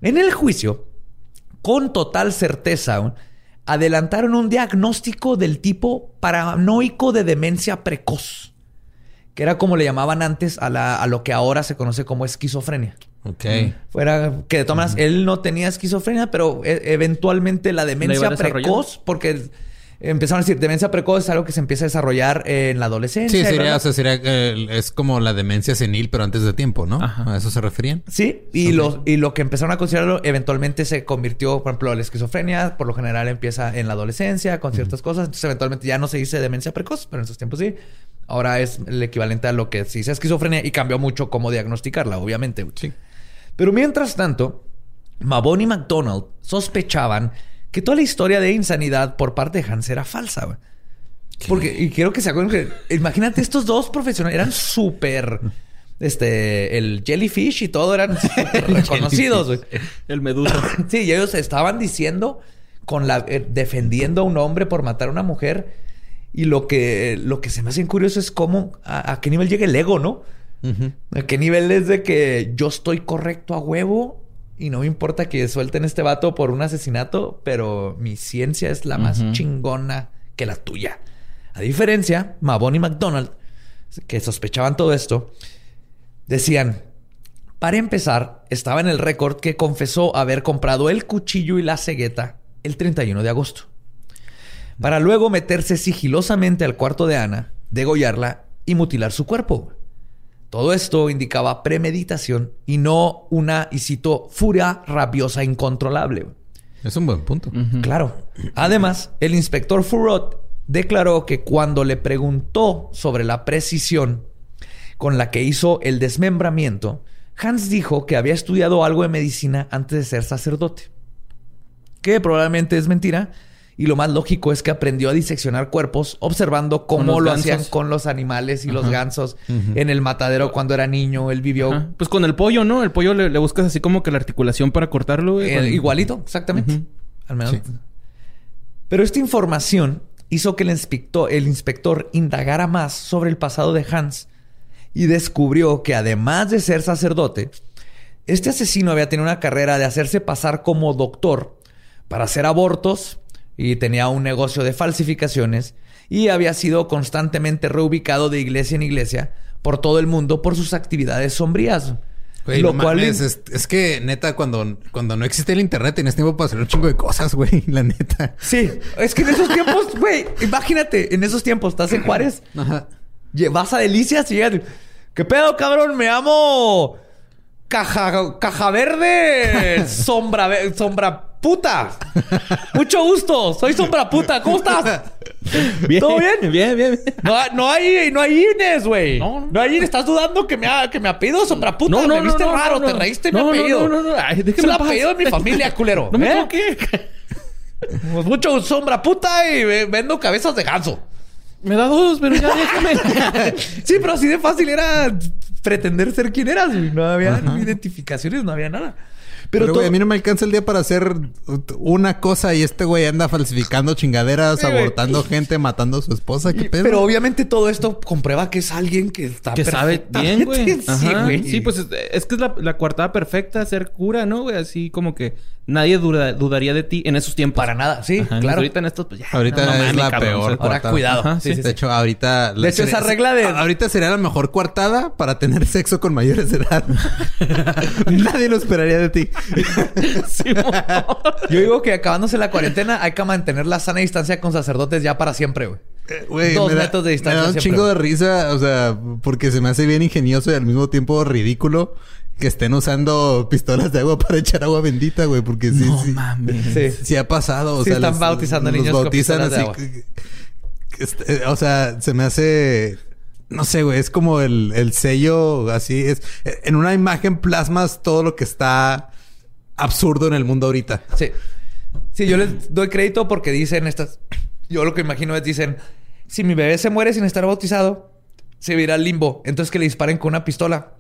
En el juicio, con total certeza, güey, adelantaron un diagnóstico del tipo paranoico de demencia precoz, que era como le llamaban antes a, la- a lo que ahora se conoce como esquizofrenia. Ok. Fuera que de todas maneras, él no tenía esquizofrenia, pero e- eventualmente la demencia precoz, porque empezaron a decir, demencia precoz es algo que se empieza a desarrollar en la adolescencia. Sí, sería, o sea, sería eh, es como la demencia senil, pero antes de tiempo, ¿no? Ajá. ¿A eso se referían? Sí, y, lo, y lo que empezaron a considerarlo eventualmente se convirtió, por ejemplo, la esquizofrenia, por lo general empieza en la adolescencia con ciertas cosas, entonces eventualmente ya no se dice demencia precoz, pero en esos tiempos sí. Ahora es el equivalente a lo que se dice esquizofrenia y cambió mucho cómo diagnosticarla, obviamente. Sí. Pero mientras tanto, Mabon y McDonald sospechaban que toda la historia de insanidad por parte de Hans era falsa, güey. Porque, y quiero que se acuerden que, imagínate, estos dos profesionales eran súper, este, el jellyfish y todo eran reconocidos, güey. El medusa. Sí, y ellos estaban diciendo, con la, eh, defendiendo a un hombre por matar a una mujer. Y lo que, lo que se me hace curioso es cómo, a, a qué nivel llega el ego, ¿no? ¿A qué nivel es de que yo estoy correcto a huevo y no me importa que suelten este vato por un asesinato, pero mi ciencia es la más chingona que la tuya? A diferencia, Mabon y McDonald, que sospechaban todo esto, decían, para empezar, estaba en el récord que confesó haber comprado el cuchillo y la cegueta el 31 de agosto. Para luego meterse sigilosamente al cuarto de Ana, degollarla y mutilar su cuerpo. Todo esto indicaba premeditación y no una, y cito, furia rabiosa incontrolable. Es un buen punto. Claro. Además, el inspector Furot declaró que cuando le preguntó sobre la precisión con la que hizo el desmembramiento, Hans dijo que había estudiado algo de medicina antes de ser sacerdote. Que probablemente es mentira. Y lo más lógico es que aprendió a diseccionar cuerpos observando cómo lo gansos. hacían con los animales y los Ajá. gansos en el matadero cuando era niño. Él vivió Ajá. Pues con el pollo, ¿no? El pollo le, le buscas así como que la articulación para cortarlo. Eh, igualito, exactamente. Al menos. Sí. Pero esta información hizo que el inspector, el inspector indagara más sobre el pasado de Hans y descubrió que además de ser sacerdote, este asesino había tenido una carrera de hacerse pasar como doctor para hacer abortos y tenía un negocio de falsificaciones y había sido constantemente reubicado de iglesia en iglesia por todo el mundo por sus actividades sombrías. Güey, lo no cual mames, es, es que neta, cuando, cuando no existía el internet, tenías tiempo para hacer un chingo de cosas, güey. La neta. Sí, es que en esos tiempos, güey, imagínate, en esos tiempos, estás en Juárez, Ajá. vas a Delicias y llegas, ¿qué pedo, cabrón? Me amo Caja, caja Verde, Sombra, ve- Sombra Puta. Mucho gusto, soy Sombra Puta, ¿cómo estás? Bien, ¿Todo bien? Bien, bien. No, no hay, no hay Ines, güey. No, no. No hay Ines. Estás dudando que me ha, que me apellido sombra puta. me viste raro, te reíste mi no, apellido. No, no, no, Ay, Es el apellido de mi familia, culero. No me ¿eh? Pues mucho sombra puta y ve- vendo cabezas de ganso. Me da dos, pero ya déjame. sí, pero así de fácil era pretender ser quien eras, güey. No había identificaciones, no había nada. Pero, Pero, todo- güey, a mí no me alcanza el día para hacer una cosa y este güey anda falsificando chingaderas, Sí, güey. abortando gente, matando a su esposa. ¿Qué pedo? pero obviamente todo esto comprueba que es alguien que está que sabe bien, güey. Sí, güey. Sí, pues es, es que es la, la coartada perfecta, ser cura, ¿no, güey? Así como que nadie duda- dudaría de ti en esos tiempos. Para nada, sí, Ajá, claro. Ahorita en estos, pues ya. Ahorita no es mames, la cabrón, peor. Ahora, cuidado. Ajá, Sí, sí, sí, De sí. hecho, ahorita... De hecho, esa regla de- Ahorita sería la mejor coartada para tener sexo con mayores de edad. Nadie lo esperaría de ti. Yo digo que acabándose la cuarentena hay que mantener la sana distancia con sacerdotes ya para siempre, güey. Eh, güey, Dos da- metros de distancia Me da un siempre, chingo de risa, o sea, porque se me hace bien ingenioso y al mismo tiempo ridículo que estén usando pistolas de agua para echar agua bendita, güey, porque sí, No sí. mames. Sí. Sí ha pasado, o Sí sea, están les- bautizando los niños con bautizan de así. agua. que- que este, o sea, se me hace no sé, güey, es como el, el sello así es en una imagen plasmas todo lo que está absurdo en el mundo ahorita. Sí. Sí, yo les doy crédito porque dicen estas. Yo lo que imagino es: dicen, si mi bebé se muere sin estar bautizado, se irá al limbo. Entonces que le disparen con una pistola,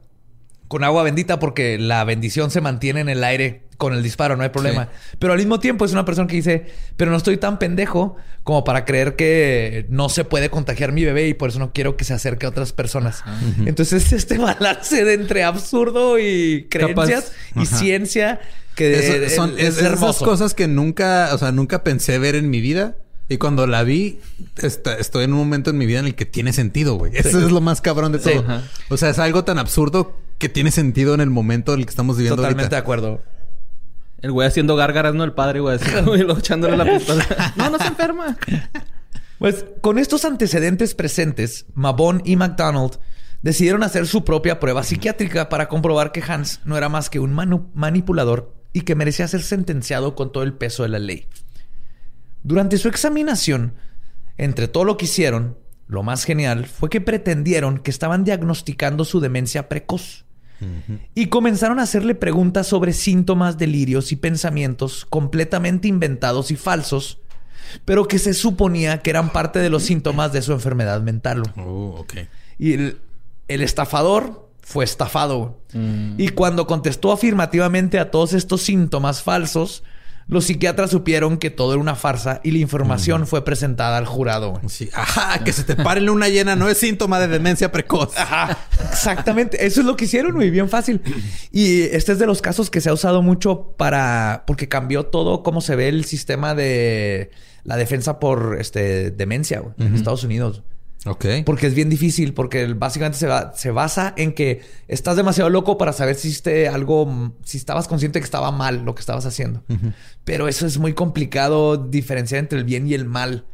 con agua bendita, porque la bendición se mantiene en el aire con el disparo, no hay problema. Pero al mismo tiempo es una persona que dice, pero no estoy tan pendejo como para creer que no se puede contagiar mi bebé y por eso no quiero que se acerque a otras personas. Entonces este balance de entre absurdo y creencias y Ajá. ciencia que Eso- son es, es- esas cosas que nunca, o sea, nunca pensé ver en mi vida. Y cuando la vi, estoy en un momento en mi vida en el que tiene sentido, güey. Eso es lo más cabrón de todo. Ajá. O sea, es algo tan absurdo que tiene sentido en el momento en el que estamos viviendo Totalmente de acuerdo. El güey haciendo gárgaras, ¿no? El padre, güey. Luego echándole la pistola. no, no se enferma. Pues con estos antecedentes presentes, Mabon y McDonald decidieron hacer su propia prueba psiquiátrica para comprobar que Hans no era más que un manipulador y que merecía ser sentenciado con todo el peso de la ley. Durante su examinación, entre todo lo que hicieron, lo más genial fue que pretendieron que estaban diagnosticando su demencia precoz. Y comenzaron a hacerle preguntas sobre síntomas, delirios y pensamientos completamente inventados y falsos, pero que se suponía que eran parte de los síntomas de su enfermedad mental. Oh. Y el, el estafador fue estafado. güey. Y cuando contestó afirmativamente a todos estos síntomas falsos, los psiquiatras supieron que todo era una farsa y la información fue presentada al jurado. Sí. Ajá, que se te pare luna llena no es síntoma de demencia precoz. Ajá, exactamente. Eso es lo que hicieron, muy bien fácil. Y este es de los casos que se ha usado mucho para. porque cambió todo cómo se ve el sistema de la defensa por este demencia güey, en Estados Unidos. Ok. Porque es bien difícil, porque básicamente se, va- se basa en que estás demasiado loco para saber si hiciste algo, si estabas consciente que estaba mal lo que estabas haciendo. Pero eso es muy complicado diferenciar entre el bien y el mal.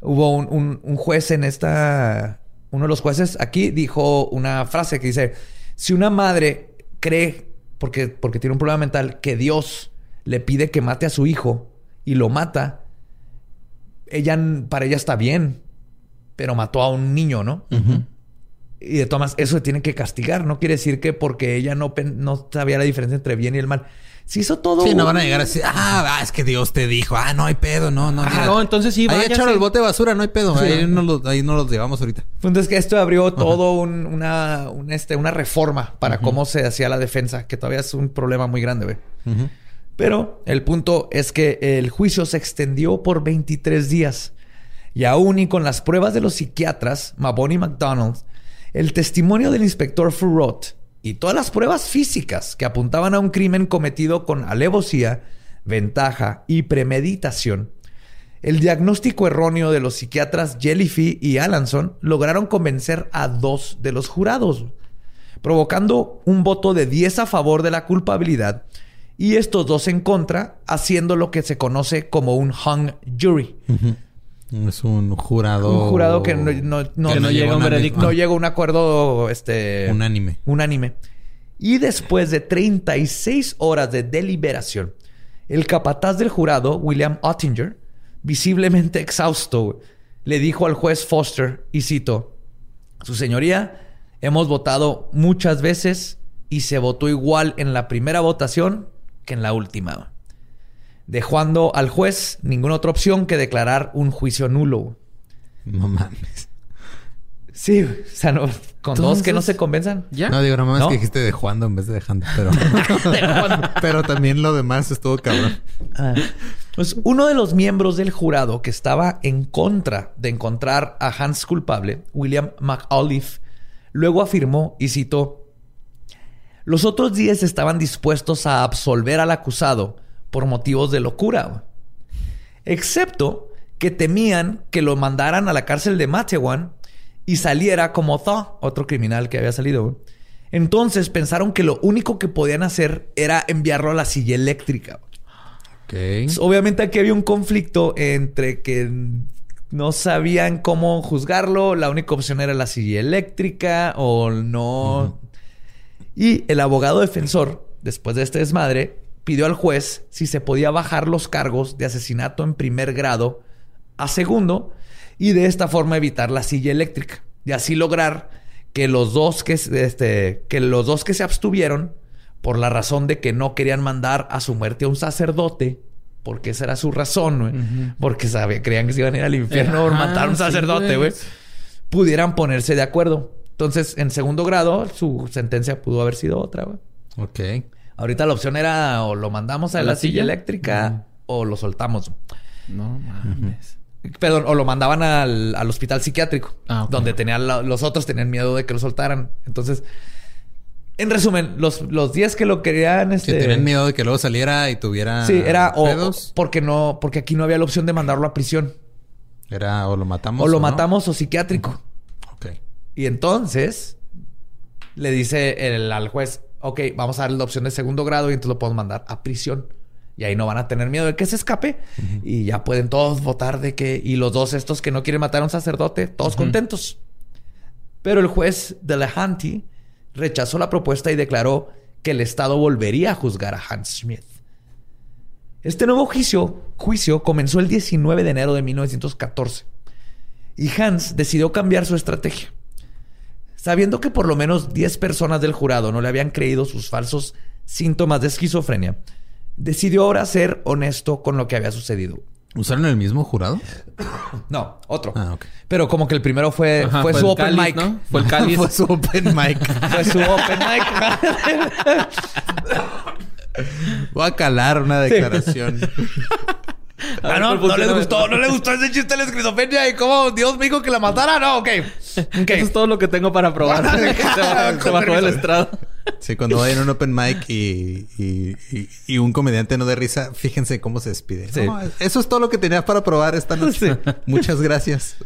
Hubo un, un- un juez en esta, uno de los jueces aquí dijo una frase que dice, si una madre cree, porque, porque tiene un problema mental, que Dios le pide que mate a su hijo y lo mata, ella, para ella está bien, pero mató a un niño, ¿no? Y de todas maneras, eso se tiene que castigar. No quiere decir que porque ella no, no sabía la diferencia entre bien y el mal. Si hizo todo. Sí, no van a llegar así. Ah, ah, es que Dios te dijo. Ah, no hay pedo. No, no. Ah, no, entonces sí, Ahí echaron el bote de basura. No hay pedo. Ahí, no los, ahí no los llevamos ahorita. Punto es que esto abrió todo un- una, un, este, una reforma para cómo se hacía la defensa, que todavía es un problema muy grande, güey. Pero el punto es que el juicio se extendió por 23 días. Y aún y con las pruebas de los psiquiatras, Mabon y McDonald, el testimonio del inspector Furrot y todas las pruebas físicas que apuntaban a un crimen cometido con alevosía, ventaja y premeditación, el diagnóstico erróneo de los psiquiatras Jellyfy y Alanson lograron convencer a dos de los jurados, provocando un voto de 10 a favor de la culpabilidad y estos dos en contra, haciendo lo que se conoce como un hung jury. Es un jurado. Un jurado que no, no- no- Que no llega a un una- veredicto. no llega a un acuerdo este, Unánime. unánime. Y después de 36 horas de deliberación, el capataz del jurado, William Ottinger, visiblemente exhausto, le dijo al juez Foster, y cito, Su señoría, hemos votado muchas veces y se votó igual en la primera votación que en la última. Dejando al juez ninguna otra opción que declarar un juicio nulo. No mames. Sí, o sea, no, con dos que no se convenzan. ¿Ya? No, digo, ¿No? que dijiste de Juando en vez de dejando, pero... pero también lo demás estuvo cabrón. Ah. Pues uno de los miembros del jurado que estaba en contra de encontrar a Hans culpable, William McAuliffe, luego afirmó y citó: Los otros 10 estaban dispuestos a absolver al acusado por motivos de locura, excepto que temían que lo mandaran a la cárcel de Matewan y saliera como Thaw, otro criminal que había salido. Entonces pensaron que lo único que podían hacer era enviarlo a la silla eléctrica. Entonces, Obviamente aquí había un conflicto entre que no sabían cómo juzgarlo, la única opción era la silla eléctrica o no. Y el abogado defensor, después de este desmadre, pidió al juez si se podía bajar los cargos de asesinato en primer grado a segundo y de esta forma evitar la silla eléctrica y así lograr que los dos que, se- este, que los dos que se abstuvieron por la razón de que no querían mandar a su muerte a un sacerdote porque esa era su razón, güey. Porque sabe, creían que se iban a ir al infierno por matar a un sacerdote, güey. güey. Pudieran ponerse de acuerdo. Entonces, en segundo grado, su sentencia pudo haber sido otra, güey. Ok. Ahorita la opción era o lo mandamos a, ¿A la, la silla, silla? eléctrica o lo soltamos. No mames. Perdón, o lo mandaban al, al hospital psiquiátrico, Ah, donde tenían la- los otros tenían miedo de que lo soltaran. Entonces, en resumen, los, los 10 que lo querían, este, tenían miedo de que luego saliera y tuviera Sí, era o, pedos, porque no, porque aquí no había la opción de mandarlo a prisión. era o lo matamos O lo matamos o psiquiátrico. Ok. Y entonces le dice el, al juez, ok, vamos a darle la opción de segundo grado y entonces lo podemos mandar a prisión. Y ahí no van a tener miedo de que se escape. Y ya pueden todos votar de que... Y los dos estos que no quieren matar a un sacerdote, todos contentos. Pero el juez de Lehanty rechazó la propuesta y declaró que el Estado volvería a juzgar a Hans Smith. Este nuevo juicio, juicio comenzó el 19 de enero de 1914 y Hans decidió cambiar su estrategia. Sabiendo que por lo menos 10 personas del jurado no le habían creído sus falsos síntomas de esquizofrenia, decidió ahora ser honesto con lo que había sucedido. ¿Usaron el mismo jurado? No, otro. Ah, ok. Pero como que el primero fue, Ajá, fue, fue su open cáliz, mic. ¿no? Fue el cáliz. Fue su open mic. Fue su open mic. Voy a calar una declaración. Ah, no, no les gustó, no les gustó ese chiste de la esquizofrenia y cómo Dios me dijo que la matara. No, ok. Ok. Eso es todo lo que tengo para probar. se bajó, del estrado. Sí, cuando vayan a un open mic y, y, y- y un comediante no de risa, fíjense cómo se despide. Sí. No, eso es todo lo que tenías para probar esta noche. Muchas gracias.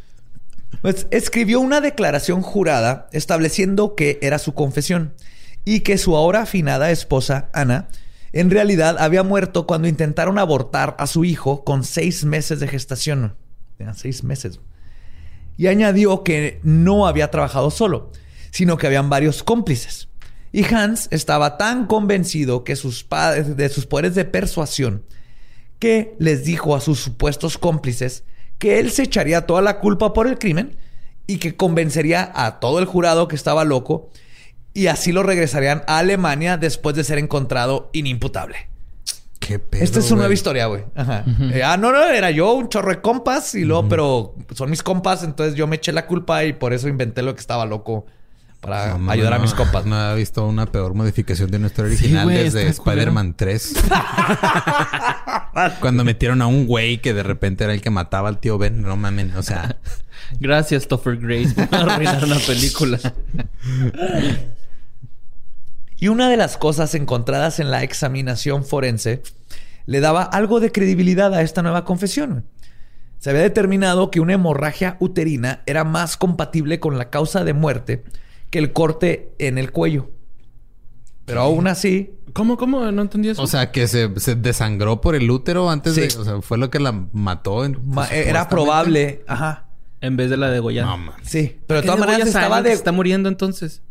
Pues escribió una declaración jurada estableciendo que era su confesión y que su ahora afinada esposa, Ana, en realidad había muerto cuando intentaron abortar a su hijo con seis meses de gestación. Tenían seis meses. Y añadió que no había trabajado solo, sino que habían varios cómplices. Y Hans estaba tan convencido de sus poderes de persuasión que les dijo a sus supuestos cómplices que él se echaría toda la culpa por el crimen y que convencería a todo el jurado que estaba loco y así lo regresarían a Alemania después de ser encontrado inimputable. Qué pedo, Esta es su nueva historia, güey. Ajá. Eh, ah, no, no, era yo un chorro de compas y luego, pero son mis compas, entonces yo me eché la culpa y por eso inventé lo que estaba loco para No, no, ayudar a mis compas. No había visto una peor modificación de nuestra original desde. Spider-Man 3. Cuando metieron a un güey que de repente era el que mataba al tío Ben. No mamen, o sea... Gracias, Topher Grace, por arruinar una película. Y una de las cosas encontradas en la examinación forense le daba algo de credibilidad a esta nueva confesión. Se había determinado que una hemorragia uterina era más compatible con la causa de muerte que el corte en el cuello. Pero aún así, ¿Cómo, cómo? No entendí eso. O sea, que se, se desangró por el útero antes Sí. de... O sea, fue lo que la mató. en- ma- pues, era probable. Ajá. en vez de la degollada. No, mames. Sí. Pero de ¿Qué todas maneras estaba de... se está muriendo entonces.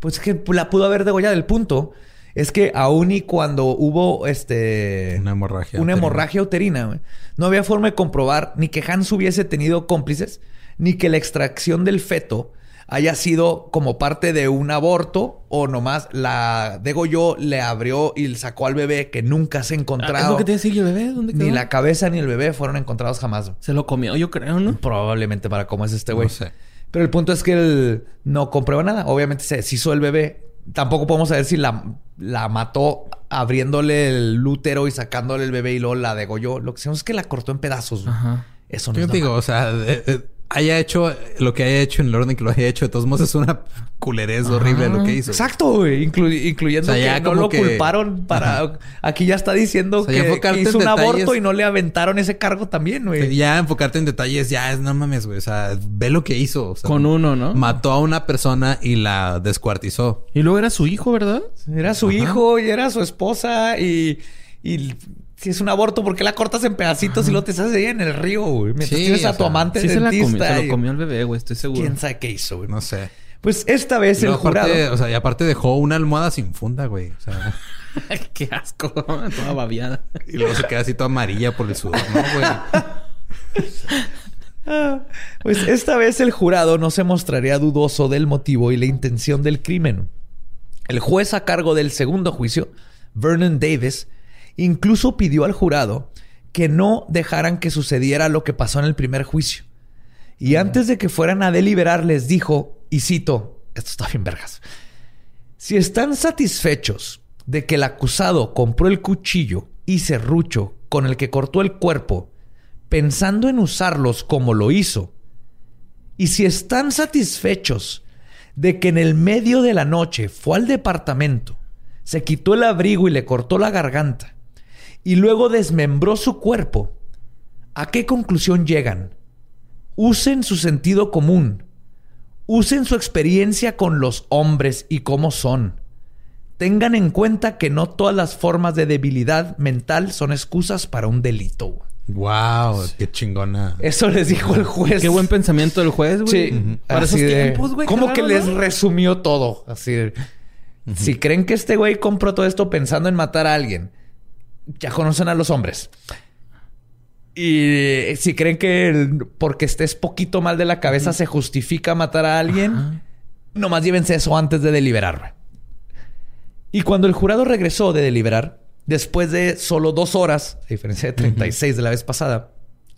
Pues que la pudo haber degollado. El punto es que aún y cuando hubo este... Una hemorragia. una uterina. hemorragia uterina, güey, no había forma de comprobar ni que Hans hubiese tenido cómplices, ni que la extracción del feto haya sido como parte de un aborto o nomás la degolló, le abrió y le sacó al bebé que nunca se ha Ah, ¿Es encontrado. lo que te decía el bebé? ¿Dónde quedó? ni la cabeza ni el bebé fueron encontrados jamás. Se lo comió, yo creo, ¿no? Probablemente para cómo es este güey. No sé. Pero el punto es que él no comprueba nada. Obviamente se deshizo el bebé. Tampoco podemos saber si la, la mató abriéndole el útero y sacándole el bebé y luego la degolló. Lo que sabemos es que la cortó en pedazos. Ajá. Eso no Yo es digo, normal. o sea, haya hecho lo que haya hecho en el orden que lo haya hecho, de todos modos es una culerez horrible lo que hizo. Exacto, güey. Inclu- incluyendo O sea, ya que no lo que- culparon para... Aquí ya está diciendo O sea, ya que, enfocarte que hizo un aborto y no le aventaron ese cargo también, güey. Ya enfocarte en detalles, ya es, no mames, güey. O sea, ve lo que hizo. O sea, Con uno, ¿no? Mató a una persona y la descuartizó. Y luego era su hijo, ¿verdad? Era su Ajá. hijo y era su esposa y... y si es un aborto, ¿por qué la cortas en pedacitos y lo te haces ahí en el río, güey? Mientras Sí, tienes a tu sea, amante Sí se, la dentista. comió, se lo comió el bebé, güey, estoy seguro. ¿Quién sabe qué hizo, güey? No sé. Pues esta vez el jurado... o sea, y aparte dejó una almohada sin funda, güey. O sea, Qué asco, toda babiada. y luego se queda así toda amarilla por el sudor, ¿no, güey? Pues esta vez el jurado no se mostraría dudoso del motivo y la intención del crimen. El juez a cargo del segundo juicio, Vernon Davis, incluso pidió al jurado que no dejaran que sucediera lo que pasó en el primer juicio. Y antes de que fueran a deliberar les dijo, y cito, esto está bien vergas, si están satisfechos de que el acusado compró el cuchillo y serrucho con el que cortó el cuerpo, pensando en usarlos como lo hizo, y si están satisfechos de que en el medio de la noche fue al departamento, se quitó el abrigo y le cortó la garganta, y luego desmembró su cuerpo, ¿a qué conclusión llegan? Usen su sentido común. Usen su experiencia con los hombres y cómo son. Tengan en cuenta que no todas las formas de debilidad mental son excusas para un delito. wow, qué chingona. Eso les dijo el juez. Qué buen pensamiento del juez, güey. Sí. Para Así esos de- tiempos, güey. Como que les resumió todo. Así de, Si creen que este güey compró todo esto pensando en matar a alguien, ya conocen a los hombres. Y si creen que el- porque estés poquito mal de la cabeza se justifica matar a alguien, Ajá. nomás llévense eso antes de deliberar. Y cuando el jurado regresó de deliberar, después de solo dos horas, a diferencia de 36 de la vez pasada,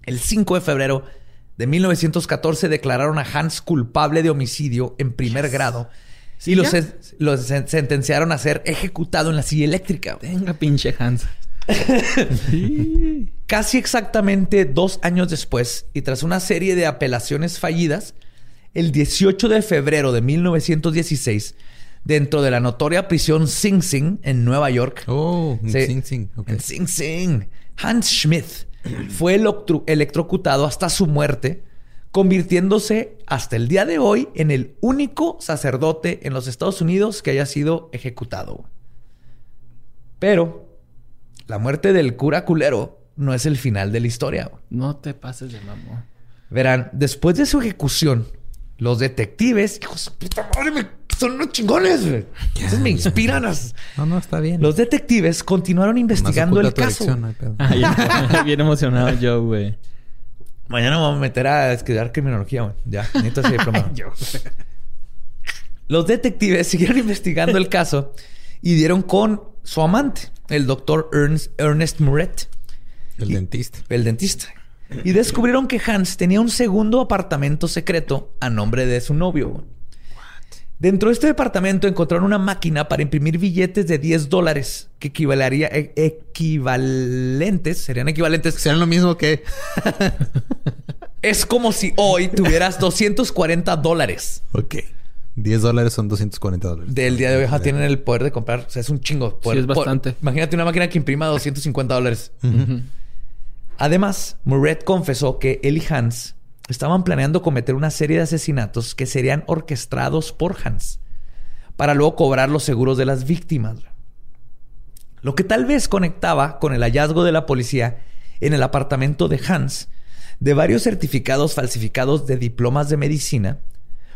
el 5 de febrero de 1914 declararon a Hans culpable de homicidio en primer grado y lo, sen- lo sen- sentenciaron a ser ejecutado en la silla eléctrica. Venga, pinche Hans. Casi exactamente dos años después, y tras una serie de apelaciones fallidas, el 18 de febrero de 1916, dentro de la notoria prisión Sing Sing en Nueva York, Oh. Sing Sing. en Sing Sing, Hans Schmidt fue electro- electrocutado hasta su muerte, convirtiéndose hasta el día de hoy en el único sacerdote en los Estados Unidos que haya sido ejecutado. Pero la muerte del cura culero no es el final de la historia. No te pases de mamón. Verán, después de su ejecución, los detectives, hijos de puta madre, me- son unos chingones. güey. Esos me inspiran. a- No, no, está bien. Los detectives continuaron investigando el caso. pedo. Ah. Bien emocionado yo, güey. Mañana me voy a meter a estudiar criminología, güey. Ya, necesito ese diploma. Los detectives siguieron investigando el caso y dieron con su amante, el doctor Ernst, Ernest Muret, El dentista. el dentista. Y descubrieron que Hans tenía un segundo apartamento secreto a nombre de su novio. Dentro de este departamento encontraron una máquina para imprimir billetes de 10 dólares que equivalería, e- equivalentes, serían equivalentes Sean lo mismo que... Es como si hoy tuvieras 240 dólares. Ok. 10 dólares son 240 dólares. Del día de hoy ajá, tienen el poder de comprar. O sea, es un chingo. Poder- es bastante. imagínate una máquina que imprima 250 dólares. Además, Muret confesó que él y Hans estaban planeando cometer una serie de asesinatos que serían orquestados por Hans para luego cobrar los seguros de las víctimas. Lo que tal vez conectaba con el hallazgo de la policía en el apartamento de Hans de varios certificados falsificados de diplomas de medicina,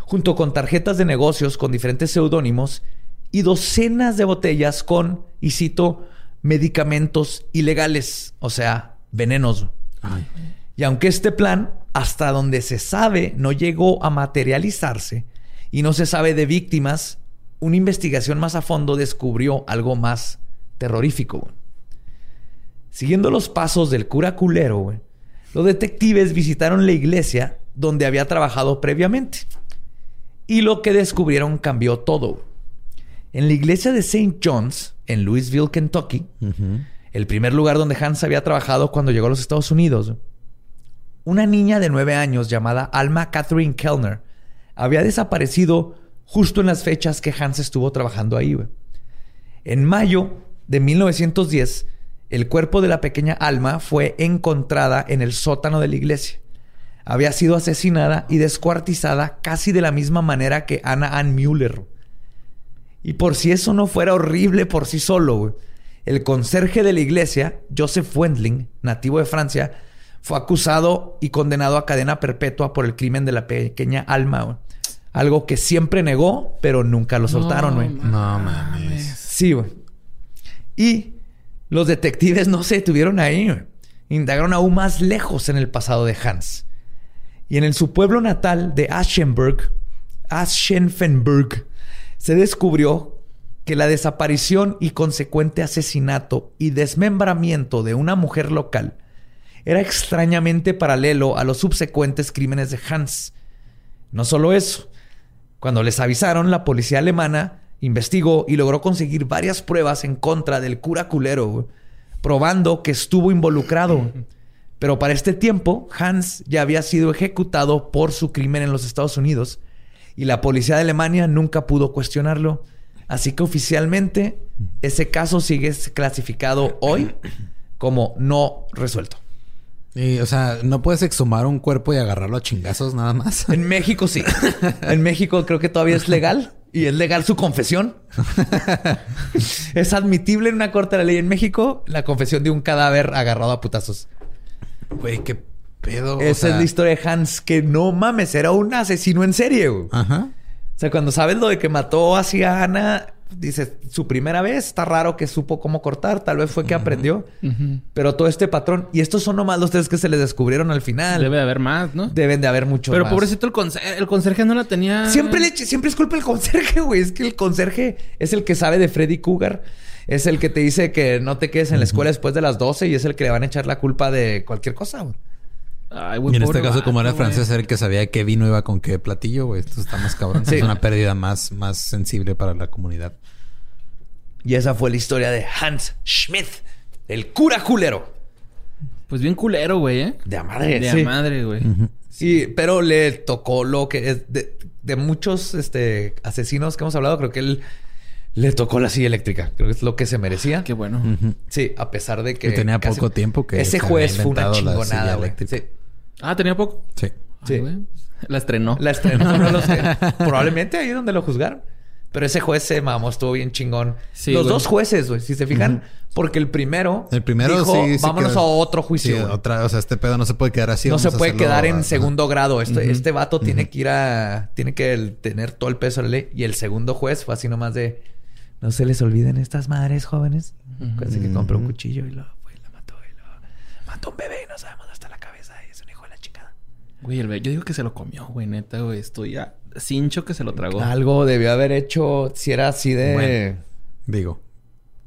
junto con tarjetas de negocios con diferentes seudónimos y docenas de botellas con, y cito, medicamentos ilegales, o sea, venenos. Ay. Y aunque este plan hasta donde se sabe, no llegó a materializarse y no se sabe de víctimas. Una investigación más a fondo descubrió algo más terrorífico. Siguiendo los pasos del cura culero, los detectives visitaron la iglesia donde había trabajado previamente. Y lo que descubrieron cambió todo. En la iglesia de St. John's, en Louisville, Kentucky, el primer lugar donde Hans había trabajado cuando llegó a los Estados Unidos, una niña de nueve años llamada Alma Catherine Kellner había desaparecido justo en las fechas que Hans estuvo trabajando ahí. En mayo de 1910, el cuerpo de la pequeña Alma fue encontrada en el sótano de la iglesia. Había sido asesinada y descuartizada casi de la misma manera que Anna Ann Müller. Y por si eso no fuera horrible por sí solo, güey, el conserje de la iglesia, Joseph Wendling, nativo de Francia, fue acusado y condenado a cadena perpetua por el crimen de la pequeña Alma. güey. Algo que siempre negó, pero nunca lo soltaron, güey. No mames. Sí, güey. Y los detectives no se detuvieron ahí, güey. Indagaron aún más lejos en el pasado de Hans. Y en el, su pueblo natal de Aschenberg, Aschenfenberg, se descubrió que la desaparición y consecuente asesinato y desmembramiento de una mujer local era extrañamente paralelo a los subsecuentes crímenes de Hans. No solo eso, cuando les avisaron, la policía alemana investigó y logró conseguir varias pruebas en contra del cura culero, probando que estuvo involucrado. Pero para este tiempo, Hans ya había sido ejecutado por su crimen en los Estados Unidos y la policía de Alemania nunca pudo cuestionarlo. Así que oficialmente ese caso sigue clasificado hoy como no resuelto. Y, o sea, no puedes exhumar un cuerpo y agarrarlo a chingazos nada más. En México sí. En México creo que todavía es legal. Y es legal su confesión. es admitible en una corte de la ley en México la confesión de un cadáver agarrado a putazos. Güey, qué pedo. o Esa sea, es la historia de Hans, que no mames, era un asesino en serie. güey. Ajá. O sea, cuando sabes lo de que mató así a Ana, dices, su primera vez, está raro que supo cómo cortar, tal vez fue que aprendió. Pero todo este patrón, y estos son nomás los tres que se les descubrieron al final. Debe de haber más, ¿no? Deben de haber muchos Pero más. pobrecito el conserje, el conserje no la tenía. Siempre, le, siempre es culpa del conserje, güey. Es que el conserje es el que sabe de Freddy Cougar. Es el que te dice que no te quedes en la escuela después de las 12 y es el que le van a echar la culpa de cualquier cosa, güey. Ay, güey, Y en este caso, como era francés, era el que sabía qué vino iba con qué platillo, güey. Esto está más cabrón. Sí. Es una pérdida más, más sensible para la comunidad. Y esa fue la historia de Hans Schmidt, el cura culero. Pues bien culero, güey, ¿eh? De a madre, De a sí. madre, güey. Sí, pero le tocó lo que es de, de muchos este, asesinos que hemos hablado, creo que él le tocó la silla eléctrica. Creo que es lo que se merecía. Qué bueno. Sí, a pesar de que Y tenía poco tiempo que ese se juez fue una chingonada, güey. eléctrica. Sí. Ah, tenía poco. Sí. Sí. Ay, güey. La estrenó. La estrenó, no lo sé. Probablemente ahí donde lo juzgaron. Pero ese juez se mamó, estuvo bien chingón. Sí, Los güey. dos jueces, güey, si se fijan, porque el primero, El primero dijo, sí. sí vámonos quedó- a otro Sí, juicio. güey. otra, o sea, este pedo no se puede quedar así. no se puede quedar en a- segundo grado. Este, este vato tiene que ir a... Tiene que el- tener todo el peso de la ley. Y el segundo juez fue así nomás de... No se les olviden estas madres jóvenes. Acuérdense que compró un cuchillo y lo fue y la mató. Y lo mató un bebé y no sabemos está la cabeza. Y es un hijo de la chingada. Güey, el be- yo digo que se lo comió, güey, neta, güey. Estoy ya cincho que se lo tragó. Algo debió haber hecho si era así de... Bueno. Digo,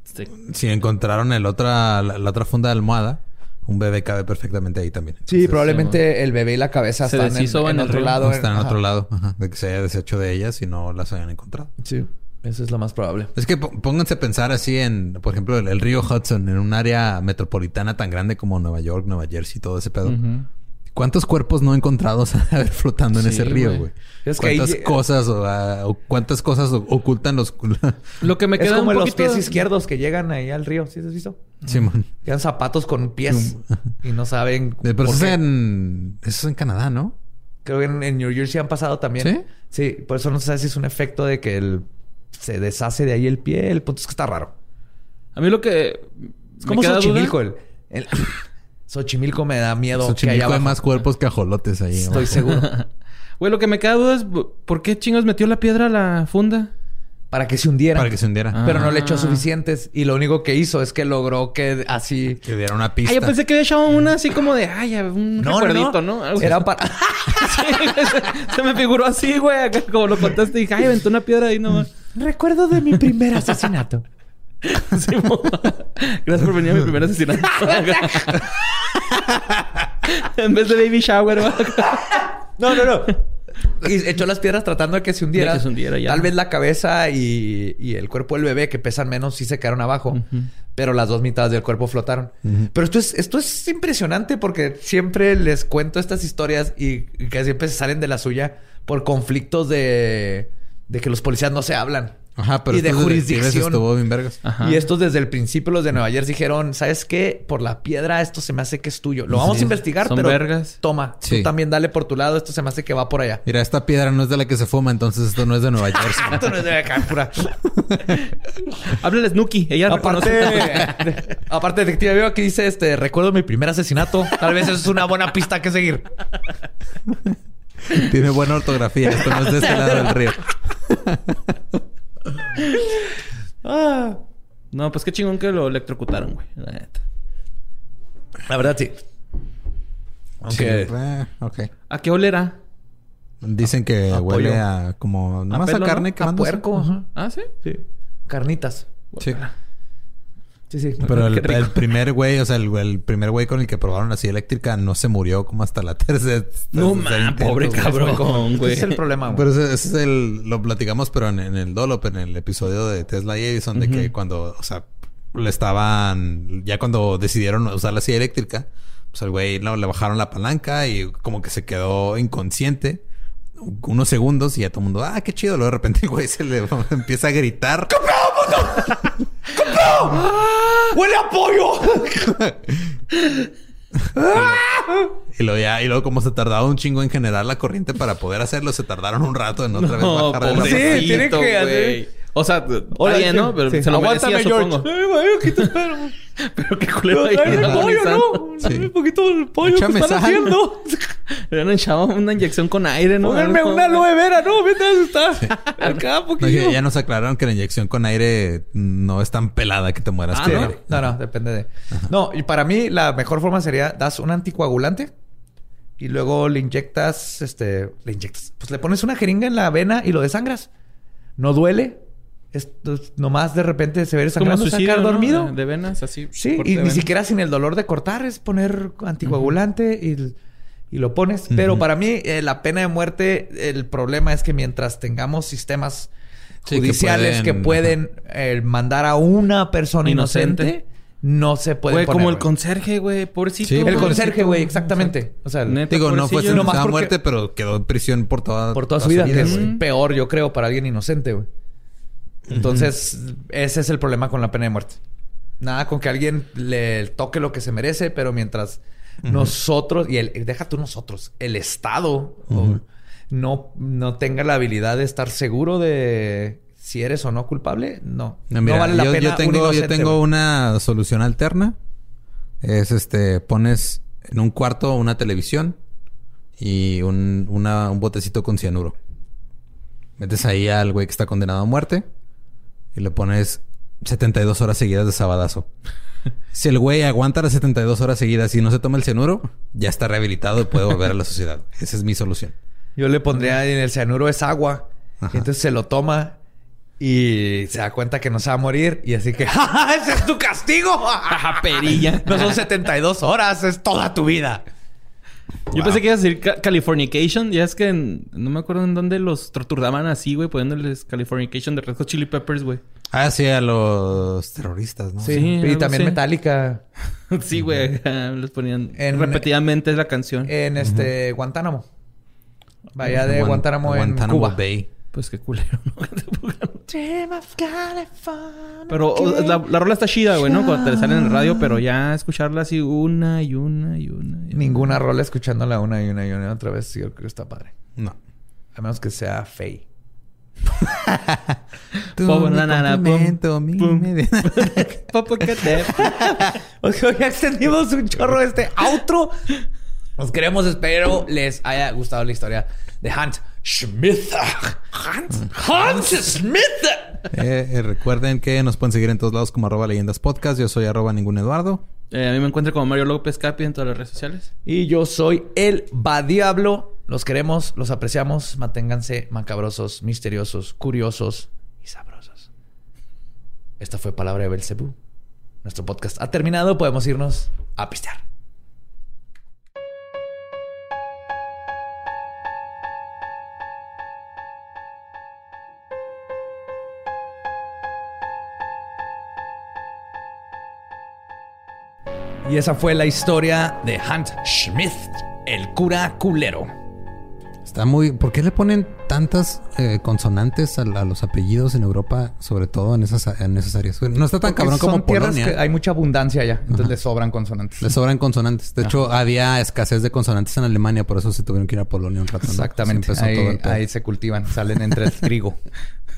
Este, si encontraron el otra, la, la otra funda de almohada, un bebé cabe perfectamente ahí también. Sí, probablemente el bebé y la cabeza Se están en, en otro río. lado. Están en Ajá. otro lado. Ajá. De que se haya deshecho de ellas y no las hayan encontrado. Sí, eso es lo más probable. Es que pónganse a pensar así en, por ejemplo, el, el río Hudson, en un área metropolitana tan grande como Nueva York, Nueva Jersey, todo ese pedo. ¿Cuántos cuerpos no encontrados a ver flotando en Sí, ese río, güey. Es que ahí ¿Cuántas cosas o, ah, o cuántas cosas ocultan los... Lo que me es queda como un los pies izquierdos que llegan ahí al río. ¿Sí has visto? Simón. Llevan zapatos con pies y no saben Pero por eso es qué. en... Eso es en Canadá, ¿no? Creo que en, en New Jersey han pasado también. ¿Sí? Sí, por eso no se sabe si es un efecto de que el, se deshace de ahí el pie. El punto es que está raro. A mí lo que... Es como me queda Xochimilco. El, el- Xochimilco me da miedo que Xochimilco haya hay abajo. más cuerpos que ajolotes ahí. Estoy abajo. seguro. Güey, lo que me queda duda es... ¿Por qué chingos metió la piedra a la funda? para que se hundiera. Para que se hundiera. Pero no le echó Ah. suficientes. Y lo único que hizo es que logró que así... Que diera una Ah, pista. yo pensé que había echado una así como de, ay, un recuerdito, ¿no? Era para... Sí, se me figuró así, güey. acá Como lo contaste, dije, ay, aventó una piedra ahí nomás. Recuerdo de mi primer asesinato. Sí, Gracias por venir a mi primer asesinato. en vez de baby shower. No, no, no. Y echó las piedras tratando de que se hundiera. De que se hundiera, ya. Tal vez la cabeza y, y el cuerpo del bebé, que pesan menos, sí se quedaron abajo. Pero las dos mitades del cuerpo flotaron. Pero esto es, esto es impresionante porque siempre les cuento estas historias y, y que siempre se salen de la suya por conflictos de, de que los policías no se hablan. Ajá, pero y de detectives jurisdicción. estuvo bien vergas. Ajá. Y estos desde el principio, los de Nueva Jersey dijeron, ¿sabes qué? Por la piedra esto se me hace que es tuyo. Lo vamos Sí. a investigar, Son pero vergas. toma, Sí. tú también dale por tu lado, esto se me hace que va por allá. Mira, esta piedra no es de la que se fuma, entonces esto no es de Nueva Jersey. Esto no es de acá, pura. Háblale Snooki. Ella. Aparte, aparte, detective, veo aquí dice, este, recuerdo mi primer asesinato. Tal vez es una buena pista que seguir. Tiene buena ortografía. Esto no es de este lado del río. Ah, No, pues qué chingón que lo electrocutaron, güey. La neta. la verdad, sí. Aunque... Sí, eh. ¿A qué olera? Dicen que A huele pollo. a como... Nada más a, ¿no? carne A quemándose. puerco. ajá. ¿Ah, sí? Sí. Carnitas. Sí. Sí, sí. Pero el, primer güey, o sea, el, el primer güey con el que probaron así eléctrica no se murió como hasta la tercera. No, intento, pobre güey. cabrón, Ese güey. es el problema, güey. Pero ese, ese es el... Lo platicamos, pero en, en el Dolop, en el episodio de Tesla y Edison, de que cuando... O sea, le estaban... Ya cuando decidieron usar la silla eléctrica, pues al güey no, le bajaron la palanca y como que se quedó inconsciente unos segundos y ya todo el mundo, ah, qué chido. Luego de repente el güey se le empieza a gritar. ¡Huele a pollo! Y luego ya, y luego como se tardaba un chingo en generar la corriente para poder hacerlo, se tardaron un rato en otra vez bajar Sí, tiene que hacer- O sea, Hola, bien, ¿no? Pero sí. se lo Aguántame, merecía, George. supongo. Ay, te espero. Pero qué culero ahí Tráeme el pollo. ¿no? Sí. Dame un poquito del pollo Échame que están sal. haciendo. Le han echado una inyección con aire, ¿no? Pónganme Algo, una aloe vera, ¿no? Mientras está acá un No, poquito. ya, ya nos aclararon que la inyección con aire no es tan pelada que te mueras. Ah, con ¿no? aire. No, no, depende de. No, y para mí la mejor forma sería das un anticoagulante y luego le inyectas, este, le inyectas, pues le pones una jeringa en la vena y lo desangras. No duele. Esto es- nomás de repente se ve Como sangrando, suicidio, sacar ¿no? dormido. De, de venas, así. Sí, y ni venas. siquiera sin el dolor de cortar, es poner anticoagulante y, y lo pones. Pero para mí, eh, la pena de muerte, el problema es que mientras tengamos sistemas Sí, judiciales que pueden- pueden, eh, mandar a una persona inocente, Inocente. no se puede Güey, poner. como el conserje, güey. Pobrecito. Sí, El pobrecito. conserje, güey, exactamente. O sea, Digo, no fue sentenciado a muerte, pero quedó en prisión por toda, por toda su vida, que es peor, yo creo, para alguien inocente, güey. Entonces, ese es el problema con la pena de muerte. Nada con que alguien le toque lo que se merece, pero mientras nosotros, y el, deja tú nosotros, el Estado o, no, no tenga la habilidad de estar seguro de si eres o no culpable, no. No, mira, no vale la yo, pena. yo tengo, yo inocente, tengo una solución alterna. Es este, pones en un cuarto una televisión y un, una- un botecito con cianuro. Metes ahí al güey que está condenado a muerte y le pones 72 horas seguidas de sabadazo. Si el güey aguanta las 72 horas seguidas y no se toma el cianuro, ya está rehabilitado y puede volver a la sociedad. Esa es mi solución. Yo le pondría en el cianuro es agua. Ajá. Entonces se lo toma y se da cuenta que no se va a morir. Y así que, ¡Ja, ja, ¡Ese es tu castigo! Perilla. No son 72 horas, es toda tu vida. Yo pensé que ibas a decir ca- Californication. Ya es que en- no me acuerdo en dónde los torturaban así, güey, poniéndoles Californication de Red Hot Chili Peppers, güey. Ah, sí, a los terroristas, ¿no? Sí, Sí, y también. Metallica sí, güey. Les ponían En- repetidamente la canción. en este Guantánamo. Vaya de Guan- Guantánamo, en Guantánamo Cuba. Bay. Pues qué culero, ¿no? Pero o, la, la rola está chida, güey, ¿no? Cuando te sale en el radio, pero ya escucharla así una y una y una. y una. Ninguna rola escuchándola una y una y una otra vez. Yo creo que está padre. No. A menos que sea Faye. Tú Pum, na, pum, ya extendimos un chorro este outro. Nos queremos, espero les haya gustado la historia de Hunt Schmidt. Hunt, Hunt Smith. Eh, eh, recuerden que nos pueden seguir en todos lados como arroba leyendas podcast. Yo soy arroba ningún Eduardo. Eh, a mí me encuentro como Mario López Capi en todas las redes sociales. Y yo soy el Va Diablo. Los queremos, los apreciamos. Manténganse macabrosos, misteriosos, curiosos y sabrosos. Esta fue Palabra de Belcebú. Nuestro podcast ha terminado. Podemos irnos a pistear. Y esa fue la historia de Hunt Schmidt, el cura culero. Está muy. ¿Por qué le ponen tantas eh, consonantes a, a los apellidos en Europa, sobre todo en esas, en esas áreas? No está tan Porque cabrón son como Polonia. que hay mucha abundancia allá, entonces le sobran consonantes. Le sobran consonantes. De hecho, había escasez de consonantes en Alemania, por eso se tuvieron que ir a Polonia un rato. Exactamente. Ahí, ahí se cultivan, salen entre el trigo.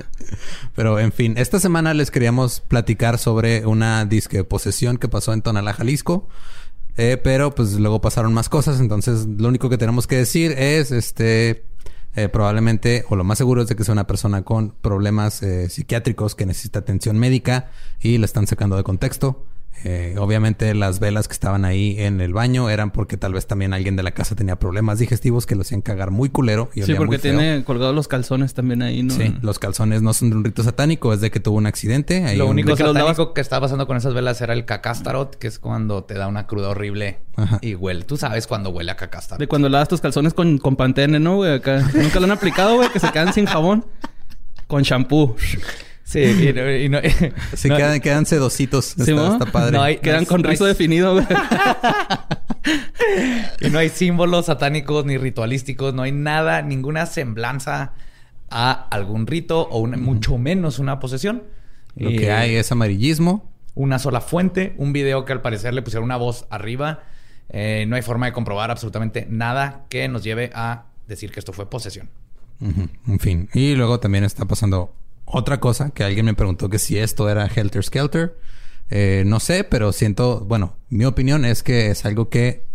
Pero en fin, esta semana les queríamos platicar sobre una disque posesión que pasó en Tonalá, Jalisco. Eh, pero pues luego pasaron más cosas. Entonces, lo único que tenemos que decir es este. eh, probablemente, o lo más seguro es de que sea una persona con problemas eh, psiquiátricos que necesita atención médica y la están sacando de contexto. Eh, obviamente las velas que estaban ahí en el baño eran porque tal vez también alguien de la casa tenía problemas digestivos que lo hacían cagar muy culero y Sí, olía porque muy feo. tiene colgados los calzones también ahí, ¿no? Sí, los calzones no son de un rito satánico, es de que tuvo un accidente. Hay Lo un- único satánico que estaba pasando con esas velas era el cacástarot, que es cuando te da una cruda horrible Ajá. y huele. Tú sabes cuando huele a cacástarot. De cuando lavas tus calzones con, con pantene, ¿no, güey? Acá. Nunca lo han aplicado, güey, que se quedan sin jabón. Con shampoo. Sí, y no... y no- Sí, no- quedan, quedan sedositos. Sí, está, padre. No hay- Quedan con rizo definido. Y no hay símbolos satánicos ni ritualísticos, no hay nada, ninguna semblanza a algún rito o una- mucho menos una posesión. Lo Y que hay es amarillismo. Una sola fuente, un video que al parecer le pusieron una voz arriba. Eh, no hay forma de comprobar absolutamente nada que nos lleve a decir que esto fue posesión. En fin. Y luego también está pasando otra cosa que alguien me preguntó que si esto era Helter Skelter. Eh, no sé, pero siento, bueno, mi opinión es que es algo que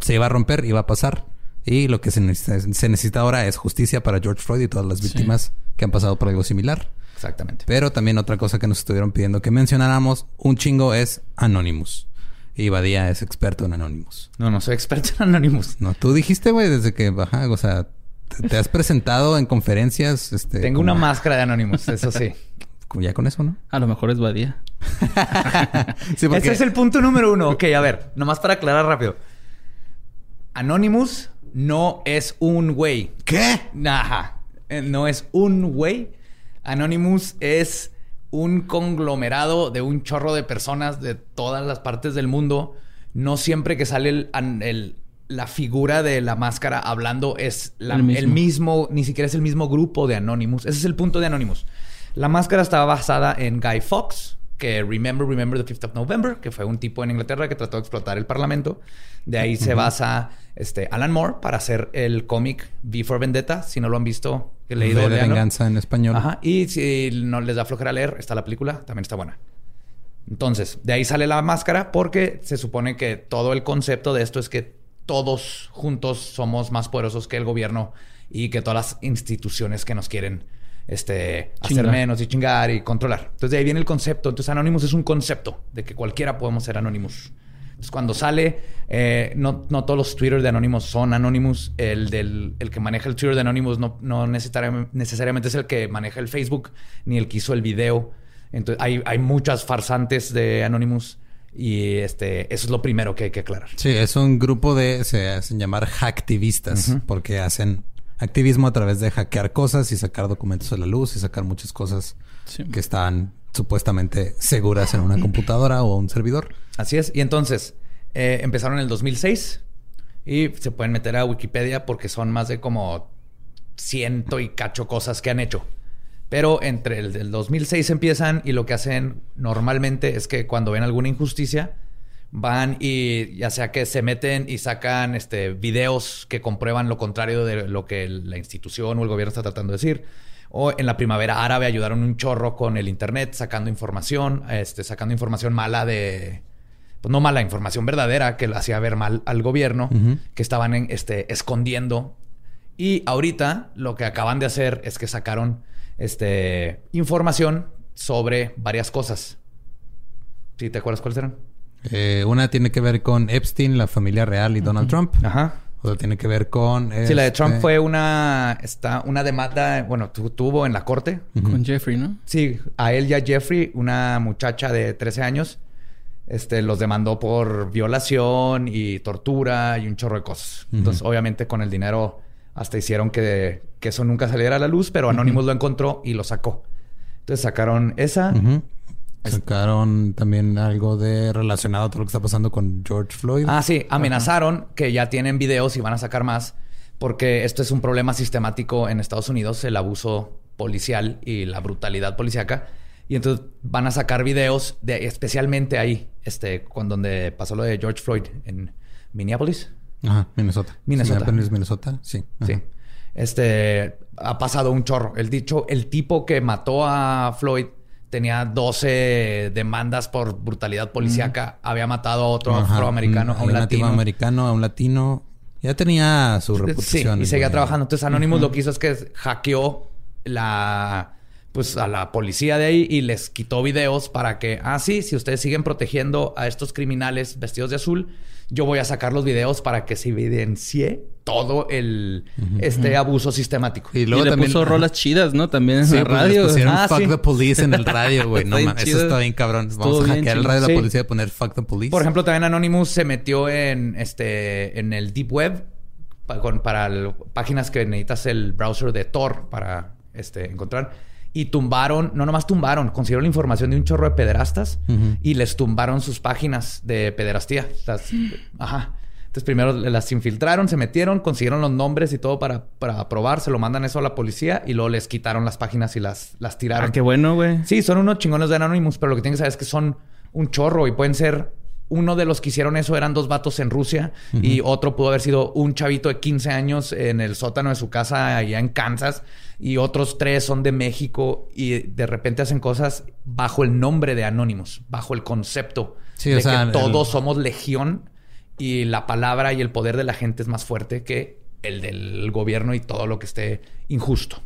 se iba a romper, iba a pasar. Y lo que se necesita, se necesita ahora es justicia para George Floyd y todas las víctimas que han pasado por algo similar. Exactamente. Pero también otra cosa que nos estuvieron pidiendo que mencionáramos un chingo es Anonymous. Y Badía es experto en Anonymous. No, no soy experto en Anonymous. No, tú dijiste, güey, desde que, ajá, o sea, te, has presentado en conferencias, este... Tengo como- una máscara de Anonymous, eso sí. Ya con eso, ¿no? A lo mejor es Badía. Sí, porque... Ese es el punto número uno. Ok, a ver, nomás para aclarar rápido. Anonymous no es un güey. ¿Qué? Ajá. Eh, No es un güey. Anonymous es un conglomerado de un chorro de personas de todas las partes del mundo. No siempre que sale el, an- el- la figura de la máscara hablando es la- El mismo. el mismo, ni siquiera es el mismo grupo de Anonymous. Ese es el punto de Anonymous. La máscara estaba basada en Guy Fawkes, que Remember, Remember the 5th of November, que fue un tipo en Inglaterra que trató de explotar el parlamento. De ahí se basa este, Alan Moore para hacer el cómic V for Vendetta. Si no lo han visto, he leído. De venganza en español. Ajá. Y si no les da flojera leer, está la película, también está buena. Entonces, de ahí sale la máscara porque se supone que todo el concepto de esto es que todos juntos somos más poderosos que el gobierno y que todas las instituciones que nos quieren este, hacer menos y chingar y controlar. Entonces, de ahí viene el concepto. Entonces, Anonymous es un concepto de que cualquiera podemos ser Anonymous. Entonces, cuando sale, eh, no, no todos los Twitter de Anonymous son Anonymous. El, del, el que maneja el Twitter de Anonymous no, no necesariamente, necesariamente es el que maneja el Facebook ni el que hizo el video. Entonces, hay, hay muchas farsantes de Anonymous y este, eso es lo primero que hay que aclarar. Sí, es un grupo de... Se hacen llamar hacktivistas. Porque hacen activismo a través de hackear cosas y sacar documentos a la luz y sacar muchas cosas Sí. que están supuestamente seguras en una computadora o un servidor. Así es. Y entonces, eh, empezaron en el 2006 y se pueden meter a Wikipedia porque son más de como ciento y cacho cosas que han hecho. Pero entre el del 2006 empiezan y lo que hacen normalmente es que cuando ven alguna injusticia van y ya sea que se meten y sacan este videos que comprueban lo contrario de lo que la institución o el gobierno está tratando de decir. O en la primavera árabe ayudaron un chorro con el internet, sacando información, este, sacando información mala de, pues no mala, información verdadera que le hacía ver mal al gobierno, que estaban en, este, escondiendo. Y ahorita lo que acaban de hacer es que sacaron este, información sobre varias cosas. ¿Sí te acuerdas cuáles eran? Eh, una tiene que ver con Epstein, la familia real y Donald Trump. Ajá. Otra tiene que ver con... Sí, la de Trump este, fue una, está, una demanda, bueno, tu- tuvo en la corte. Con Jeffrey, ¿no? Sí, a él y a Jeffrey, una muchacha de 13 años, este, los demandó por violación y tortura y un chorro de cosas. Entonces, obviamente, con el dinero hasta hicieron que, que eso nunca saliera a la luz, pero Anonymous lo encontró y lo sacó. Entonces sacaron esa. Sacaron también algo de relacionado a todo lo que está pasando con George Floyd. Ah, sí, amenazaron que ya tienen videos y van a sacar más, porque esto es un problema sistemático en Estados Unidos, el abuso policial y la brutalidad policíaca. Y entonces van a sacar videos de especialmente ahí, este, cuando donde pasó lo de George Floyd en Minneapolis. Ajá, Minnesota. Minnesota. Minnesota, sí. Ajá. Sí. Este ha pasado un chorro. El dicho, el tipo que mató a Floyd tenía 12 demandas por brutalidad policíaca. Había matado a otro Ajá, afroamericano, a un nativo latino. americano, a un latino. Ya tenía su Sí, reputación. y seguía trabajando. Entonces Anonymous lo que hizo es que hackeó la pues a la policía de ahí y les quitó videos para que, ah, sí, si ustedes siguen protegiendo a estos criminales vestidos de azul, yo voy a sacar los videos para que se evidencie todo el este abuso sistemático. Y Y luego le también. puso rolas chidas, ¿no? También en Sí, la pues, les radio. pusieron Ah, Fuck sí. the Police en el radio, güey. No mames, eso está bien cabrón. Estuvo Vamos a hackear el radio de la policía y poner Fuck the Police. Por ejemplo, también Anonymous se metió en este en el deep web pa- con, para el- páginas que necesitas el browser de Tor para este, encontrar y tumbaron, no nomás tumbaron, consiguieron la información de un chorro de pederastas y les tumbaron sus páginas de pederastía. Las- ajá. Entonces primero las infiltraron, se metieron, consiguieron los nombres y todo para, para probar, se lo mandan eso a la policía y luego les quitaron las páginas y las, las tiraron. Ah, qué bueno, güey. Sí, son unos chingones de Anonymous, pero lo que tienen que saber es que son un chorro y pueden ser. Uno de los que hicieron eso eran dos vatos en Rusia y otro pudo haber sido un chavito de 15 años en el sótano de su casa allá en Kansas y otros tres son de México y de repente hacen cosas bajo el nombre de Anonymous, bajo el concepto Sí, de o sea, que todos el- somos legión y la palabra y el poder de la gente es más fuerte que el del gobierno y todo lo que esté injusto.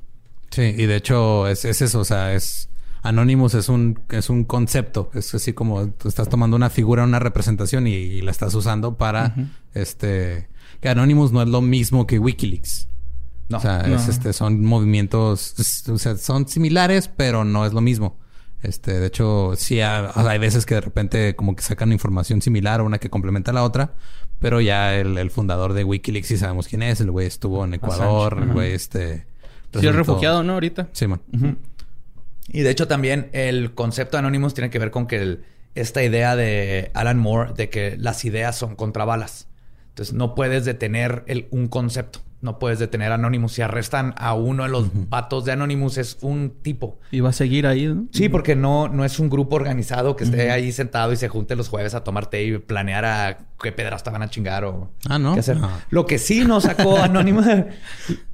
Sí, y de hecho es, es eso, o sea, es Anonymous es un, es un concepto. Es así como tú estás tomando una figura, una representación y, y la estás usando para este que Anonymous no es lo mismo que Wikileaks. No, o sea, no. es, este, son movimientos, es- o sea, son similares, pero no es lo mismo. Este, de hecho, sí ha- hay veces que de repente como que sacan información similar o una que complementa a la otra, pero ya el, el fundador de Wikileaks sí sabemos quién es, el güey estuvo en Ecuador, el güey este Sí, es resultó- refugiado, ¿no? Ahorita. Simón. Y de hecho también el concepto de Anonymous tiene que ver con que el- esta idea de Alan Moore de que las ideas son contra balas. Entonces no puedes detener el- un concepto. No puedes detener a Anonymous. Si arrestan a uno de los vatos de Anonymous es un tipo. Y va a seguir ahí, ¿no? Sí, porque no, no es un grupo organizado que esté ahí sentado y se junte los jueves a tomar té y planear a qué pedrasta van a chingar o Ah, ¿no? qué hacer. Ah. Lo que sí nos sacó Anonymous,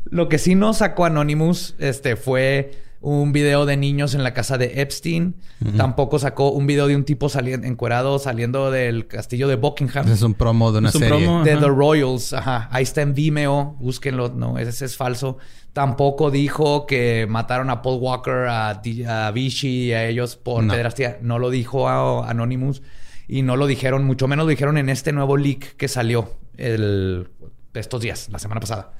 lo que sí nos sacó Anonymous, este, fue un video de niños en la casa de Epstein. Tampoco sacó un video de un tipo saliendo encuerado saliendo del castillo de Buckingham. Ese es un promo de una Es un serie. promo. De Ajá. The Royals, ajá. Ahí está en Vimeo, búsquenlo, no, ese es falso. Tampoco dijo que mataron a Paul Walker, a, a Vichy y a ellos por No. pederastía. No lo dijo a Anonymous y no lo dijeron, mucho menos lo dijeron en este nuevo leak que salió el, estos días, la semana pasada.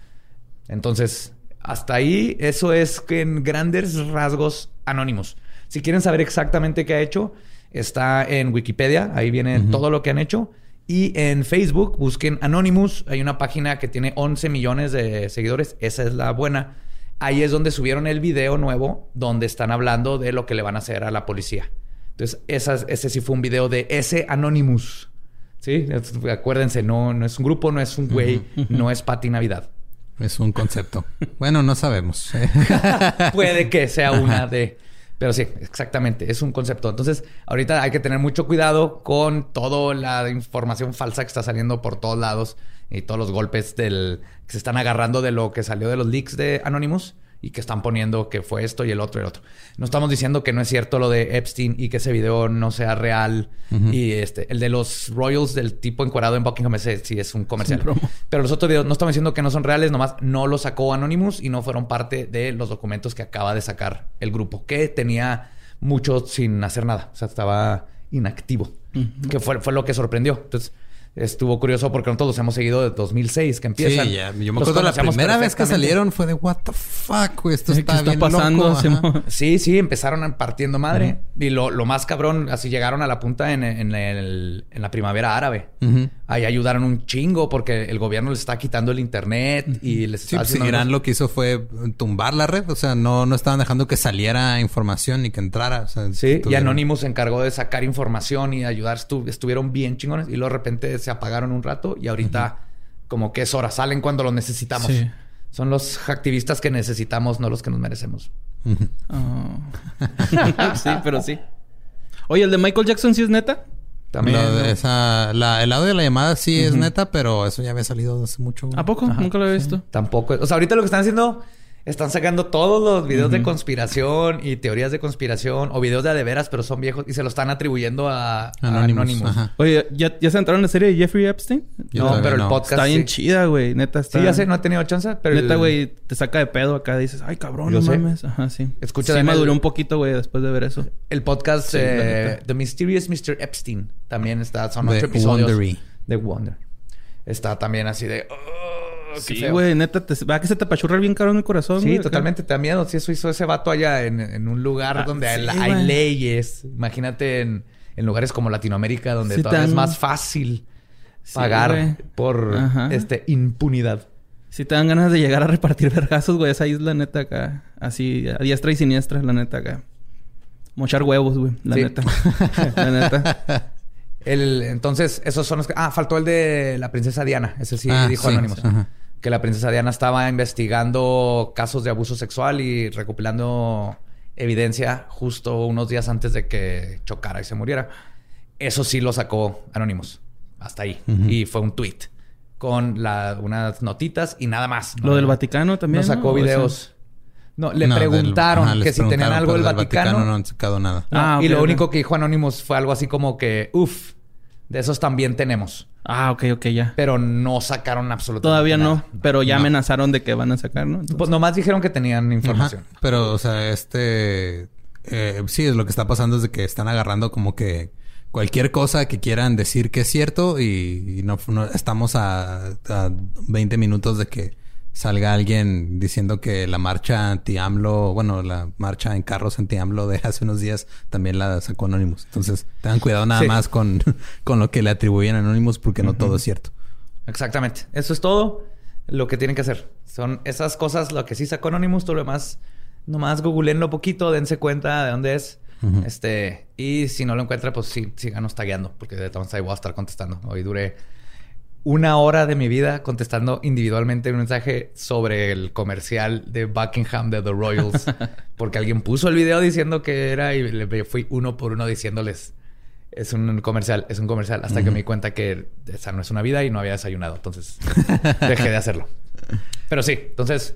Entonces, hasta ahí, eso es que en grandes rasgos anónimos. Si quieren saber exactamente qué ha hecho, está en Wikipedia, ahí viene todo lo que han hecho. Y en Facebook, busquen Anonymous, hay una página que tiene 11 millones de seguidores, esa es la buena. Ahí es donde subieron el video nuevo, donde están hablando de lo que le van a hacer a la policía. Entonces, esas- ese sí fue un video de ese Anonymous. ¿Sí? Acuérdense, no, no es un grupo, no es un güey, no es Pati Navidad. Es un concepto. bueno, no sabemos. Puede que sea una de... Pero sí, exactamente, es un concepto. Entonces, ahorita hay que tener mucho cuidado con toda la información falsa que está saliendo por todos lados y todos los golpes del que se están agarrando de lo que salió de los leaks de Anonymous y que están poniendo que fue esto y el otro y el otro. No estamos diciendo que no es cierto lo de Epstein y que ese video no sea real. Y este, el de los Royals del tipo encuadrado en Buckingham, ese sí es un comercial. Pero los otros videos no estamos diciendo que no son reales, nomás no los sacó Anonymous y no fueron parte de los documentos que acaba de sacar el grupo, que tenía mucho sin hacer nada. O sea, estaba inactivo, que fue, fue lo que sorprendió. Entonces, estuvo curioso porque nosotros los hemos seguido desde 2006 que empiezan. Sí, ya. Yo me acuerdo la primera vez que salieron fue de what the fuck, güey. Esto está, bien pasando? loco. Sí, sí, empezaron partiendo madre. Y lo, lo, más cabrón, así llegaron a la punta en, en, el, en la primavera árabe. Ahí ayudaron un chingo porque el gobierno les está quitando el internet y les está sí, pues, Irán lo que hizo fue tumbar la red. O sea, no, no estaban dejando que saliera información ni que entrara. sí, y Anonymous se encargó de sacar información y ayudar. estuvieron bien chingones. Y luego de repente se apagaron un rato y ahorita como que es hora. Salen cuando lo necesitamos. Son los activistas que necesitamos, no los que nos merecemos. Oh. sí, pero sí. Oye, ¿el de Michael Jackson sí es neta? También. esa, la, el audio de la llamada sí es neta, pero eso ya había salido hace mucho. ¿A poco? Nunca lo he visto. Tampoco. O sea, ahorita lo que están haciendo están sacando todos los videos de conspiración y teorías de conspiración o videos de adeveras, pero son viejos y se lo están atribuyendo a Anonymous. Oye, ¿ya, ¿ya se entraron en la serie de Jeffrey Epstein? no, pero el podcast. Está bien chida, güey. Neta está. Sí, ya sé, no he tenido chance, pero. Neta, güey, te saca de pedo acá. Dices, ay, cabrón, no mames. Ajá, sí. Escucha, sí, maduré un poquito, güey, después de ver eso. El podcast eh, The Mysterious Mr. Epstein también está. Son ocho episodios. Wondery. De Wonder. Está también así de. Sí, güey, neta, te, va que se te apachurra bien caro en el corazón. Sí, totalmente, te da miedo. Si eso hizo ese vato allá en, un lugar ah, donde hay, leyes. Imagínate en, lugares como Latinoamérica, donde todavía es más fácil pagar por este impunidad. Si te dan ganas de llegar a repartir vergazos, güey, esa isla neta acá. Así, a diestra y siniestra, la neta acá. Mochar huevos, güey, la neta. la neta. El, entonces, esos son los que... Ah, faltó el de la princesa Diana. Ese sí ah, dijo Anónimos que la princesa Diana estaba investigando casos de abuso sexual y recopilando evidencia justo unos días antes de que chocara y se muriera. Eso sí lo sacó Anonymous. Hasta ahí. Y fue un tweet con unas notitas y nada más. Lo del Vaticano también. No sacó videos. No, le preguntaron que si tenían algo del Vaticano. No han sacado nada. Ah, y lo único que dijo Anonymous fue algo así como que, uff, de esos también tenemos. Ah, ok, ok, ya. Pero no sacaron absolutamente Todavía no, pero ya amenazaron de que van a sacar, ¿no? Pues nomás dijeron que tenían información. Pero, o sea, este... Eh, sí, es lo que está pasando es de que están agarrando como que cualquier cosa que quieran decir que es cierto y, no, estamos a, a 20 minutos de que salga alguien diciendo que la marcha anti-AMLO, bueno, la marcha en carros anti-AMLO de hace unos días también la sacó Anonymous. Entonces, tengan cuidado nada más con, con lo que le atribuyen a Anonymous porque no todo es cierto. Exactamente. Eso es todo lo que tienen que hacer. Son esas cosas lo que sí sacó Anonymous, todo lo demás, nomás googleenlo poquito, dense cuenta de dónde es. Este, y si no lo encuentra, pues sí, síganos tagueando, porque de todas ahí voy a estar contestando. Hoy duré una hora de mi vida contestando individualmente un mensaje sobre el comercial de Buckingham de The Royals. porque alguien puso el video diciendo que era y le fui uno por uno diciéndoles es un comercial, es un comercial, hasta que me di cuenta que esa no es una vida y no había desayunado. Entonces dejé de hacerlo. Pero sí, entonces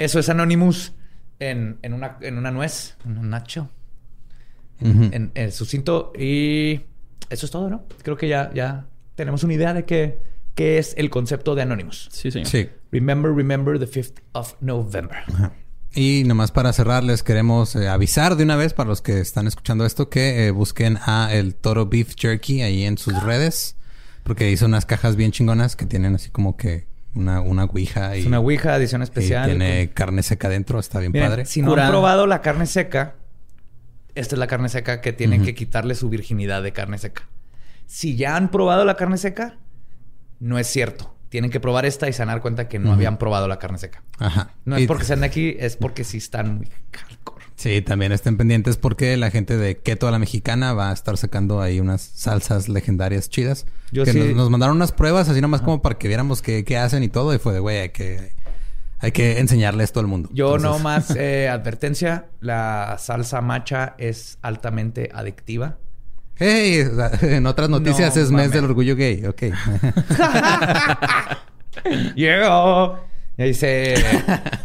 eso es Anonymous en, una, en una nuez, en un nacho, en, en, sucinto. Y eso es todo, ¿no? Creo que ya, ya tenemos una idea de que ¿Qué es el concepto de Anonymous? Sí, señor. Sí. Remember, remember the 5th of November. Y nomás para cerrar, les queremos eh, avisar de una vez para los que están escuchando esto que eh, busquen a el Toro Beef Jerky ahí en sus redes. Porque hizo unas cajas bien chingonas que tienen así como que una, una ouija. Y, es una ouija, edición especial. tiene carne seca dentro, está bien padre. Si no han probado la carne seca, esta es la carne seca que tienen que quitarle su virginidad de carne seca. Si ya han probado la carne seca, no es cierto. Tienen que probar esta y se van a dar cuenta que no habían probado la carne seca. Ajá. No es porque sean de aquí, es porque sí están muy hardcore. Sí, también estén pendientes porque la gente de Keto a la Mexicana va a estar sacando ahí unas salsas legendarias chidas. Yo que nos, mandaron unas pruebas así nomás como para que viéramos qué, hacen y todo. Y fue de, güey, hay que, hay que enseñarles todo el mundo. Yo no más eh, advertencia. La salsa macha es altamente adictiva. Hey, en otras noticias es mes del orgullo gay. Ok. Llegó. Y dice...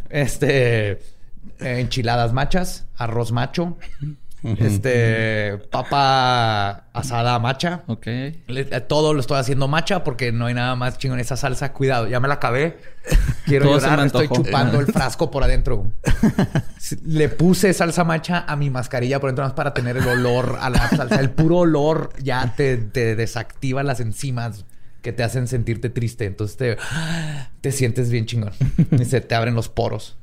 este... enchiladas machas, arroz macho, este, papa asada macha. Ok. Le- todo lo estoy haciendo macha porque no hay nada más chingón esa salsa. Cuidado, ya me la acabé. Quiero Todo se llorar, me estoy chupando el frasco por adentro. Le puse salsa macha a mi mascarilla por dentro más para tener el olor a la salsa. El puro olor ya te, te desactiva las enzimas que te hacen sentirte triste. Entonces te, te sientes bien chingón. Y se te abren los poros.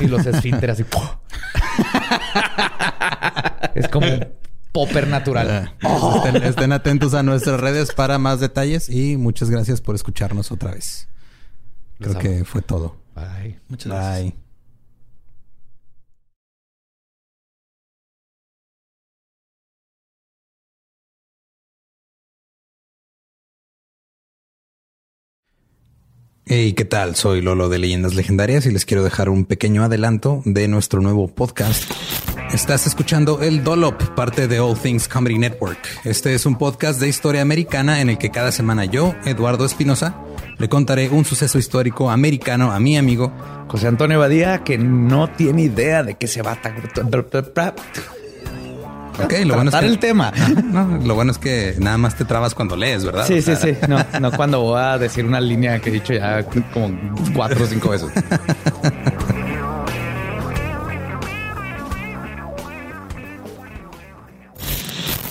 Y los esfínteres así. es como un popper natural. Estén, estén atentos a nuestras redes para más detalles y muchas gracias por escucharnos otra vez. Creo Los que fue todo. Bye. Muchas gracias. Bye. Hey, ¿qué tal? Soy Lolo de Leyendas Legendarias y les quiero dejar un pequeño adelanto de nuestro nuevo podcast. Estás escuchando El Dolop, parte de All Things Comedy Network. Este es un podcast de historia americana en el que cada semana yo, Eduardo Espinosa, le contaré un suceso histórico americano a mi amigo José Antonio Badía, que no tiene idea de qué se va a Ok, lo bueno es que el tema. No, lo bueno es que nada más te trabas cuando lees, ¿verdad? Sí, O sí, sí. No, no cuando voy a decir una línea que he dicho ya como cuatro o cinco veces.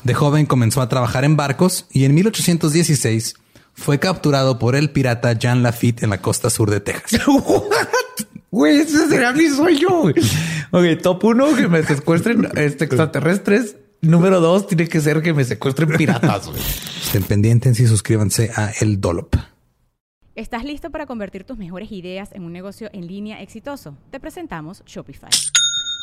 De joven comenzó a trabajar en barcos y en 1816 fue capturado por el pirata Jean Lafitte en la costa sur de Texas. Güey, ese será mi sueño. güey. Ok, top uno, que me secuestren este, extraterrestres. Número dos, tiene que ser que me secuestren piratas. güey. Estén pendientes y suscríbanse a El Dolop. ¿Estás listo para convertir tus mejores ideas en un negocio en línea exitoso? Te presentamos Shopify.